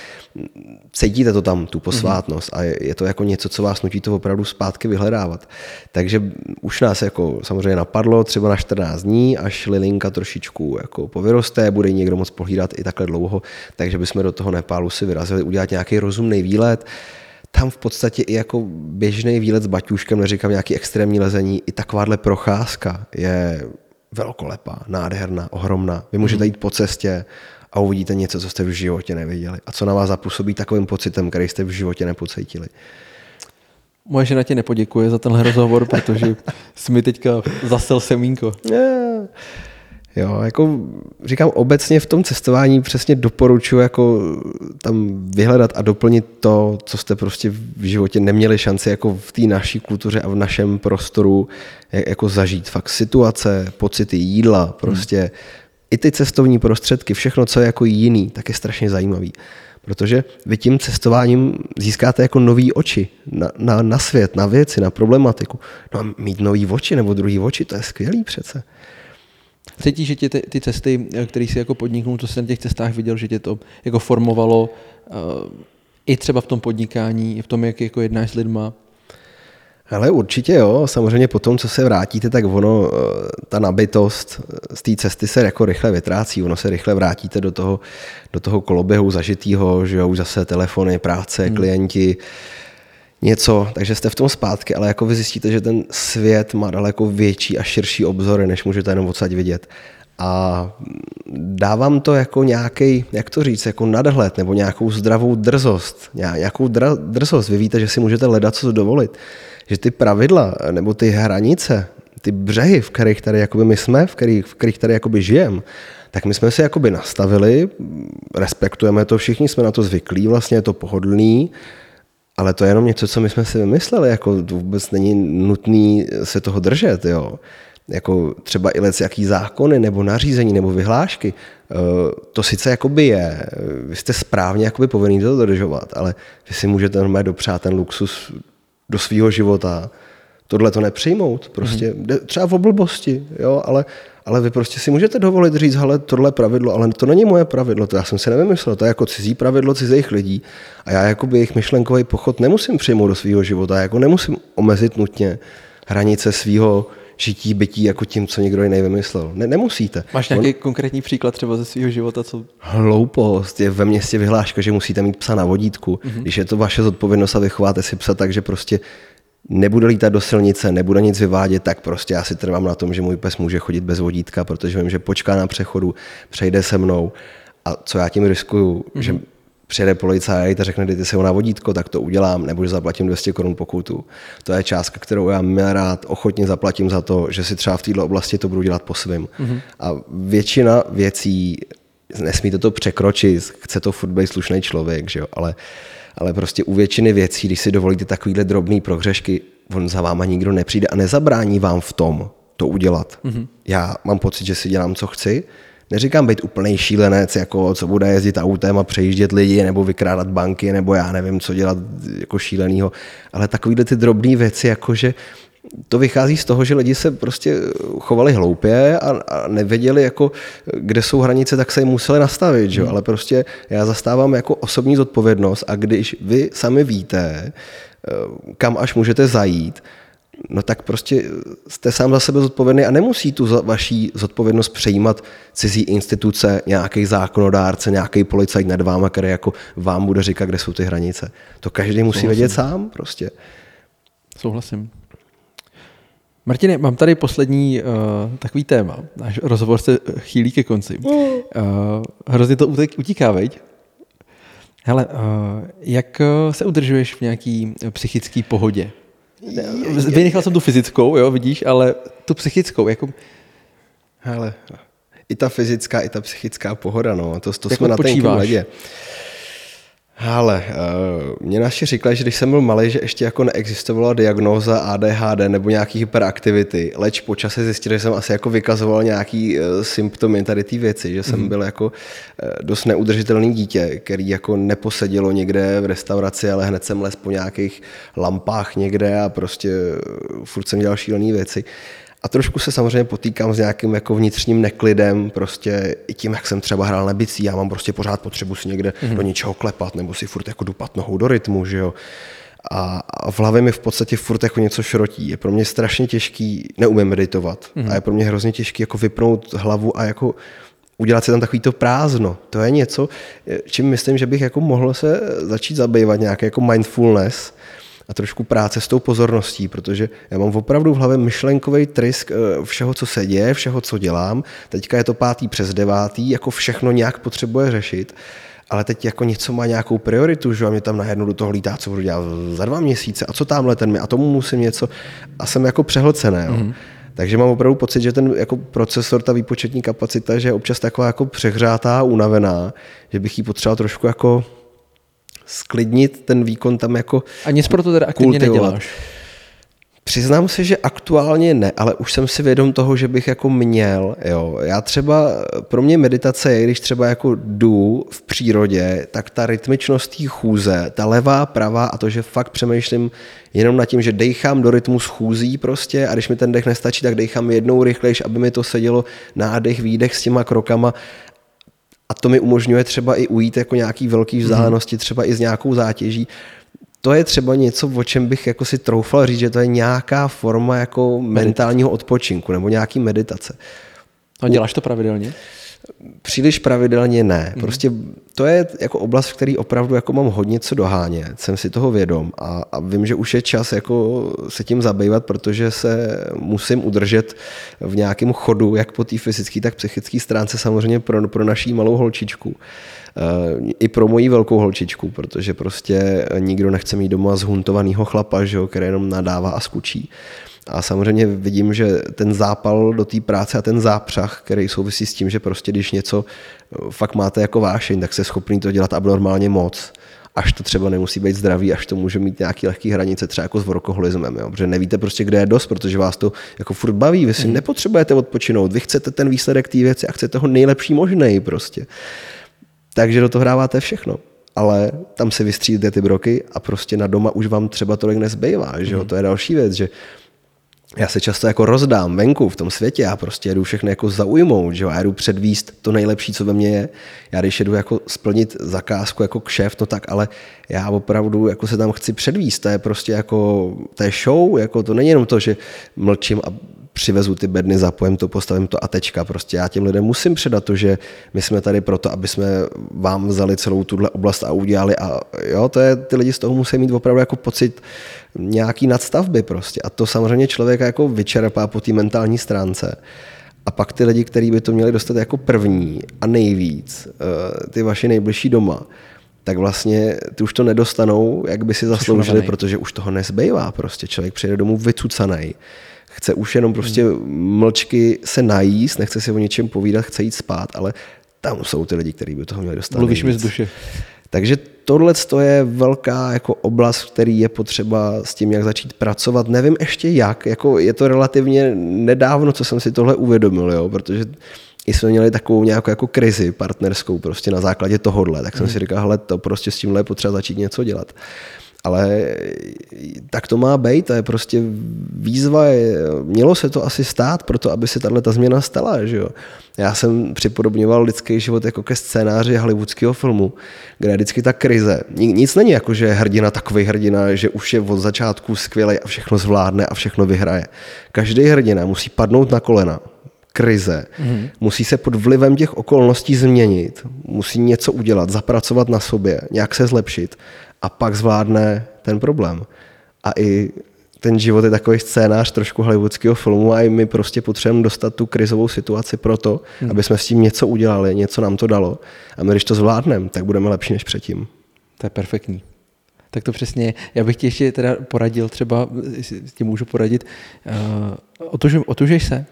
cítíte to tam, tu posvátnost a je to jako něco, co vás nutí to opravdu zpátky vyhledávat. Takže už nás jako samozřejmě napadlo třeba na 14 dní, až Lilinka trošičku jako povyroste, bude někdo moc pohlídat i takhle dlouho, takže bychom do toho Nepálu si vyrazili udělat nějaký rozumný výlet, tam v podstatě i jako běžný výlet s baťuškem, neříkám nějaký extrémní lezení, i takováhle procházka je velkolepá, nádherná, ohromná. Vy můžete mhm. jít po cestě a uvidíte něco, co jste v životě neviděli. A co na vás zapůsobí takovým pocitem, který jste v životě nepocítili.
Moje žena ti nepoděkuje za tenhle rozhovor, protože jsi mi teďka zasel semínko.
Yeah. Jo, jako říkám obecně v tom cestování přesně doporučuji jako tam vyhledat a doplnit to, co jste prostě v životě neměli šanci jako v té naší kultuře a v našem prostoru jako zažít. Fakt situace, pocity jídla, prostě hmm. i ty cestovní prostředky, všechno, co je jako jiný, tak je strašně zajímavý. Protože vy tím cestováním získáte jako nový oči na, na, na svět, na věci, na problematiku. No a mít nový oči nebo druhý oči, to je skvělý přece.
Cítíš, že tě ty, ty cesty, eh, které jsi jako podniknul, to jsi na těch cestách viděl, že tě to jako formovalo uh, i třeba v tom podnikání, i v tom, jak jako jednáš s lidma?
Ale určitě jo, samozřejmě po tom, co se vrátíte, tak ono, eh, ta nabitost z té cesty se jako rychle vytrácí, ono se rychle vrátíte do toho, do toho koloběhu zažitýho, že jo, už zase telefony, práce, hmm. klienti, něco, takže jste v tom zpátky, ale jako vy zjistíte, že ten svět má daleko větší a širší obzory, než můžete jenom odsaď vidět. A dávám to jako nějaký, jak to říct, jako nadhled nebo nějakou zdravou drzost. Nějakou dra, drzost. Vy víte, že si můžete ledat co dovolit. Že ty pravidla nebo ty hranice, ty břehy, v kterých tady jakoby my jsme, v kterých, v kterých tady jakoby žijeme, tak my jsme si jakoby nastavili, respektujeme to, všichni jsme na to zvyklí, vlastně je to pohodlný, ale to je jenom něco, co my jsme si vymysleli, jako vůbec není nutný se toho držet, jo. Jako třeba i jaký zákony nebo nařízení nebo vyhlášky, eh, to sice jakoby je, vy jste správně jakoby povinný to dodržovat, ale vy si můžete normálně dopřát ten luxus do svého života, tohle to nepřijmout, prostě mm-hmm. třeba v oblbosti, jo, ale ale vy prostě si můžete dovolit říct, hele, tohle pravidlo, ale to není moje pravidlo, to já jsem si nevymyslel, to je jako cizí pravidlo cizích lidí a já jako jejich myšlenkový pochod nemusím přijmout do svého života, já jako nemusím omezit nutně hranice svého žití, bytí jako tím, co někdo jiný vymyslel. Ne, nemusíte.
Máš nějaký On... konkrétní příklad třeba ze svého života? Co...
Hloupost. Je ve městě vyhláška, že musíte mít psa na vodítku. Mm-hmm. Když je to vaše zodpovědnost a vychováte si psa tak, že prostě nebude lítat do silnice, nebude nic vyvádět, tak prostě já si trvám na tom, že můj pes může chodit bez vodítka, protože vím, že počká na přechodu, přejde se mnou. A co já tím riskuju, mm-hmm. že přijede policajt a řekne, dejte si ho na vodítko, tak to udělám, nebo že zaplatím 200 korun pokutu. To je částka, kterou já měl rád, ochotně zaplatím za to, že si třeba v této oblasti to budu dělat po svým. Mm-hmm. A většina věcí, nesmíte to překročit, chce to furt být slušný člověk, že jo? Ale, ale prostě u většiny věcí, když si dovolíte takovýhle drobný prohřešky, on za váma nikdo nepřijde a nezabrání vám v tom to udělat. Mm-hmm. Já mám pocit, že si dělám, co chci, neříkám být úplný šílenec, jako co bude jezdit autem a přejíždět lidi, nebo vykrádat banky, nebo já nevím, co dělat jako šílenýho, ale takovýhle ty drobné věci, jako že to vychází z toho, že lidi se prostě chovali hloupě a, a nevěděli, jako, kde jsou hranice, tak se jim museli nastavit. Že? Hmm. Ale prostě já zastávám jako osobní zodpovědnost a když vy sami víte, eh, kam až můžete zajít, no tak prostě jste sám za sebe zodpovědný a nemusí tu vaší zodpovědnost přejímat cizí instituce, nějaký zákonodárce, nějaký policajt nad váma, který jako vám bude říkat, kde jsou ty hranice. To každý musí Souhlasím. vědět sám prostě.
Souhlasím. Martine, mám tady poslední uh, takový téma. Náš rozhovor se chýlí ke konci. Uh, hrozně to utíká, veď? Hele, uh, jak se udržuješ v nějaký psychické pohodě? Vynechal jsem tu fyzickou, jo, vidíš, ale tu psychickou, jako...
Hele, i ta fyzická, i ta psychická pohoda, no, to, to jsme na tenkém ledě. Ale uh, mě naši říkali, že když jsem byl malý, že ještě jako neexistovala diagnóza ADHD nebo nějaký hyperaktivity, leč po čase zjistil, že jsem asi jako vykazoval nějaký uh, symptomy tady ty věci, že jsem mm. byl jako uh, dost neudržitelný dítě, který jako neposedělo někde v restauraci, ale hned jsem les po nějakých lampách někde a prostě uh, furt jsem dělal šílené věci. A trošku se samozřejmě potýkám s nějakým jako vnitřním neklidem, prostě i tím, jak jsem třeba hrál na bicí, já mám prostě pořád potřebu si někde mm-hmm. do něčeho klepat, nebo si furt jako dupat nohou do rytmu, že jo. A, a v hlavě mi v podstatě furt jako něco šrotí. Je pro mě strašně těžký, neumím meditovat. Mm-hmm. A je pro mě hrozně těžký jako vypnout hlavu a jako udělat si tam takový to prázdno. To je něco, čím myslím, že bych jako mohl se začít zabývat nějaké jako mindfulness, a trošku práce s tou pozorností, protože já mám opravdu v hlavě myšlenkový trysk eh, všeho, co se děje, všeho, co dělám. Teďka je to pátý přes devátý, jako všechno nějak potřebuje řešit ale teď jako něco má nějakou prioritu, že a mě tam najednou do toho lítá, co budu dělat za dva měsíce a co tamhle ten mi a tomu musím něco a jsem jako přehlcený. Mm-hmm. Takže mám opravdu pocit, že ten jako procesor, ta výpočetní kapacita, že je občas taková jako přehřátá, unavená, že bych ji potřeboval trošku jako sklidnit ten výkon tam jako
A nic pro to teda aktivně neděláš?
Přiznám se, že aktuálně ne, ale už jsem si vědom toho, že bych jako měl. Jo. Já třeba, pro mě meditace je, když třeba jako jdu v přírodě, tak ta rytmičnost té chůze, ta levá, pravá a to, že fakt přemýšlím jenom nad tím, že dechám do rytmu schůzí prostě a když mi ten dech nestačí, tak dechám jednou rychlejš, aby mi to sedělo nádech, výdech s těma krokama a to mi umožňuje třeba i ujít jako nějaký velký vzdálenosti, třeba i s nějakou zátěží. To je třeba něco, o čem bych jako si troufal říct, že to je nějaká forma jako mentálního odpočinku nebo nějaký meditace.
A děláš to pravidelně?
Příliš pravidelně ne. Mhm. Prostě to je jako oblast, v který opravdu jako mám hodně co dohánět. Jsem si toho vědom a, a vím, že už je čas jako se tím zabývat, protože se musím udržet v nějakém chodu, jak po té fyzické, tak psychické stránce samozřejmě pro, pro naší malou holčičku. Eh, I pro moji velkou holčičku, protože prostě nikdo nechce mít doma zhuntovaného chlapa, že jo, který jenom nadává a skučí. A samozřejmě vidím, že ten zápal do té práce a ten zápřah, který souvisí s tím, že prostě když něco eh, fakt máte jako vášeň, tak se schopný to dělat abnormálně moc až to třeba nemusí být zdravý, až to může mít nějaký lehký hranice, třeba jako s workoholismem, jo? protože nevíte prostě, kde je dost, protože vás to jako furt baví, vy si mm. nepotřebujete odpočinout, vy chcete ten výsledek té věci a chcete ho nejlepší možný prostě. Takže do toho hráváte všechno ale tam se vystřídíte ty broky a prostě na doma už vám třeba tolik nezbývá, že jo? Mm. To je další věc, že já se často jako rozdám venku v tom světě, já prostě jedu všechny jako zaujmout, že jo? já jdu předvíst to nejlepší, co ve mně je. Já když jedu jako splnit zakázku jako kšeft, no tak ale já opravdu jako se tam chci předvíst, to je prostě jako, to je show, jako to není jenom to, že mlčím a přivezu ty bedny, zapojem to, postavím to a tečka. Prostě já těm lidem musím předat to, že my jsme tady proto, aby jsme vám vzali celou tuhle oblast a udělali a jo, to je, ty lidi z toho musí mít opravdu jako pocit nějaký nadstavby prostě. A to samozřejmě člověka jako vyčerpá po té mentální stránce. A pak ty lidi, kteří by to měli dostat jako první a nejvíc, eh, ty vaši nejbližší doma, tak vlastně ty už to nedostanou, jak by si zasloužili, protože už toho nezbývá. Prostě člověk přijde domů vycucaný. Chce už jenom prostě mlčky se najíst, nechce si o něčem povídat, chce jít spát, ale tam jsou ty lidi, kteří by toho měli dostat
Mluvíš mi z duše.
Takže tohle je velká jako oblast, který je potřeba s tím, jak začít pracovat. Nevím ještě jak, jako je to relativně nedávno, co jsem si tohle uvědomil, jo, protože i jsme měli takovou nějakou jako krizi partnerskou prostě na základě tohohle, tak jsem si říkal, hele, to prostě s tímhle je potřeba začít něco dělat. Ale tak to má být, to je prostě výzva, je, mělo se to asi stát proto, aby se tahle ta změna stala, že jo. Já jsem připodobňoval lidský život jako ke scénáři hollywoodského filmu, kde je vždycky ta krize. Ni- Nic není jako, že je hrdina takový hrdina, že už je od začátku skvělý a všechno zvládne a všechno vyhraje. Každý hrdina musí padnout na kolena, krize, mm-hmm. musí se pod vlivem těch okolností změnit, musí něco udělat, zapracovat na sobě, nějak se zlepšit a pak zvládne ten problém. A i ten život je takový scénář trošku hollywoodského filmu a i my prostě potřebujeme dostat tu krizovou situaci proto, hmm. aby jsme s tím něco udělali, něco nám to dalo. A my, když to zvládneme, tak budeme lepší než předtím.
To je perfektní. Tak to přesně, já bych ti ještě teda poradil, třeba jestli ti můžu poradit, uh, otužuj, otužej se.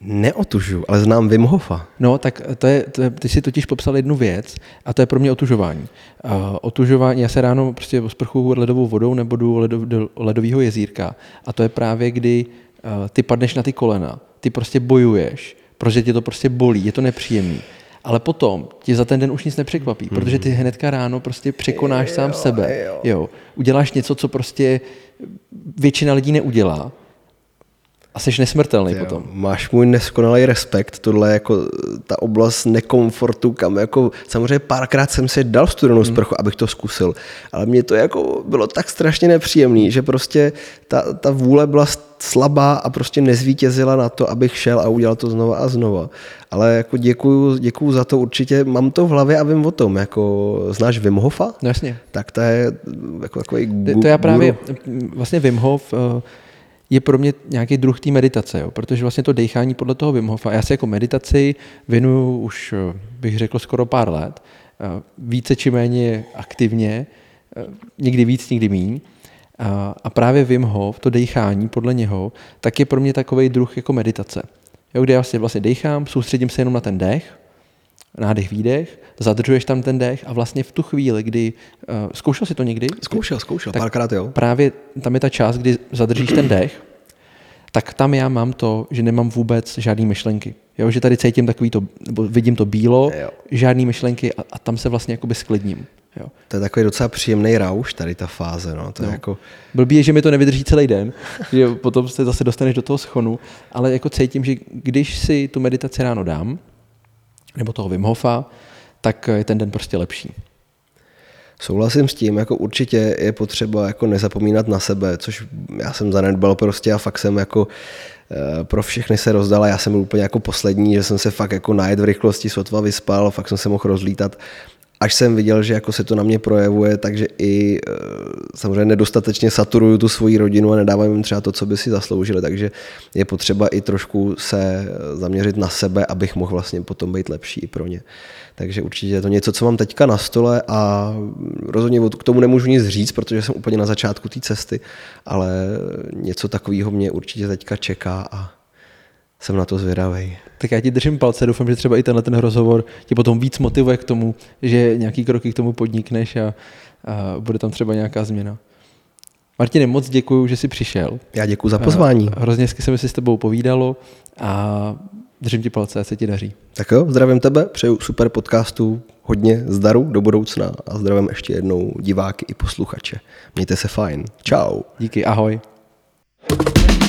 Neotužu, ale znám Wim Hofa.
No, tak to je, to je, ty si totiž popsal jednu věc a to je pro mě otužování. Uh, otužování, já se ráno prostě osprchuju ledovou vodou nebo jdu ledo, do ledového jezírka a to je právě, kdy uh, ty padneš na ty kolena, ty prostě bojuješ, protože tě to prostě bolí, je to nepříjemný. Ale potom tě za ten den už nic nepřekvapí, mm. protože ty hnedka ráno prostě překonáš jo, sám sebe.
jo.
Jo. Uděláš něco, co prostě většina lidí neudělá a jsi nesmrtelný
Jo,
potom.
Máš můj neskonalý respekt, tohle je jako ta oblast nekomfortu, kam jako, samozřejmě párkrát jsem si dal studenou sprchu, abych to zkusil, ale mě to jako bylo tak strašně nepříjemný, že prostě ta, ta vůle byla slabá a prostě nezvítězila na to, abych šel a udělal to znova a znova. Ale jako děkuju, děkuju za to určitě, mám to v hlavě a vím o tom, jako znáš Wim Hofa?
No jasně.
Tak to je jako takový
To, to já právě, vlastně Wim Hof eh, je pro mě nějaký druh té meditace, jo? protože vlastně to dechání podle toho Wim Hofa, já se jako meditaci věnuju už, eh, bych řekl, skoro pár let, eh, více či méně aktivně, eh, někdy víc, někdy míň. A, právě Wim Hof, to dechání podle něho, tak je pro mě takový druh jako meditace. Jo, kde já vlastně, vlastně dechám, soustředím se jenom na ten dech, nádech, výdech, zadržuješ tam ten dech a vlastně v tu chvíli, kdy, uh, zkoušel jsi to někdy?
Zkoušel, zkoušel,
Tak
párkrát jo.
Právě tam je ta část, kdy zadržíš ten dech, tak tam já mám to, že nemám vůbec žádný myšlenky. Jo, že tady cítím takový to, nebo vidím to bílo,
Jo.
žádný myšlenky a, a tam se vlastně jakoby sklidním. Jo.
To je takový docela příjemný rauš, tady ta fáze, no. To je
No.
jako,
Blbý je, že mi to nevydrží celý den, že potom se zase dostaneš do toho schonu, ale jako cítím, že když si tu meditaci ráno dám, nebo toho Wim Hofa, tak je ten den prostě lepší.
Souhlasím s tím, jako určitě je potřeba jako nezapomínat na sebe, což já jsem zanedbal prostě a fakt jsem jako eh, pro všechny se rozdal a já jsem byl úplně jako poslední, že jsem se fakt jako najet v rychlosti sotva vyspal, fakt jsem se mohl rozlítat. Až jsem viděl, že jako se to na mě projevuje, takže i eh, samozřejmě nedostatečně saturuju tu svoji rodinu a nedávám jim třeba to, co by si zasloužili, takže je potřeba i trošku se zaměřit na sebe, abych mohl vlastně potom být lepší i pro ně. Takže určitě je to něco, co mám teďka na stole a rozhodně k tomu nemůžu nic říct, protože jsem úplně na začátku té cesty, ale něco takového mě určitě teďka čeká a jsem na to zvědavý.
Tak já ti držím palce, doufám, že třeba i tenhle ten rozhovor tě potom víc motivuje k tomu, že nějaký kroky k tomu podnikneš a, a bude tam třeba nějaká změna. Martine, moc děkuji, že jsi přišel.
Já děkuji za pozvání.
A Hrozně hezky se mi si s tebou povídalo a držím ti palce, ať se ti daří.
Tak jo, zdravím tebe, přeju super podcastu, hodně zdaru do budoucna a zdravím ještě jednou diváky i posluchače. Mějte se fajn. Čau.
Díky, ahoj.
thank you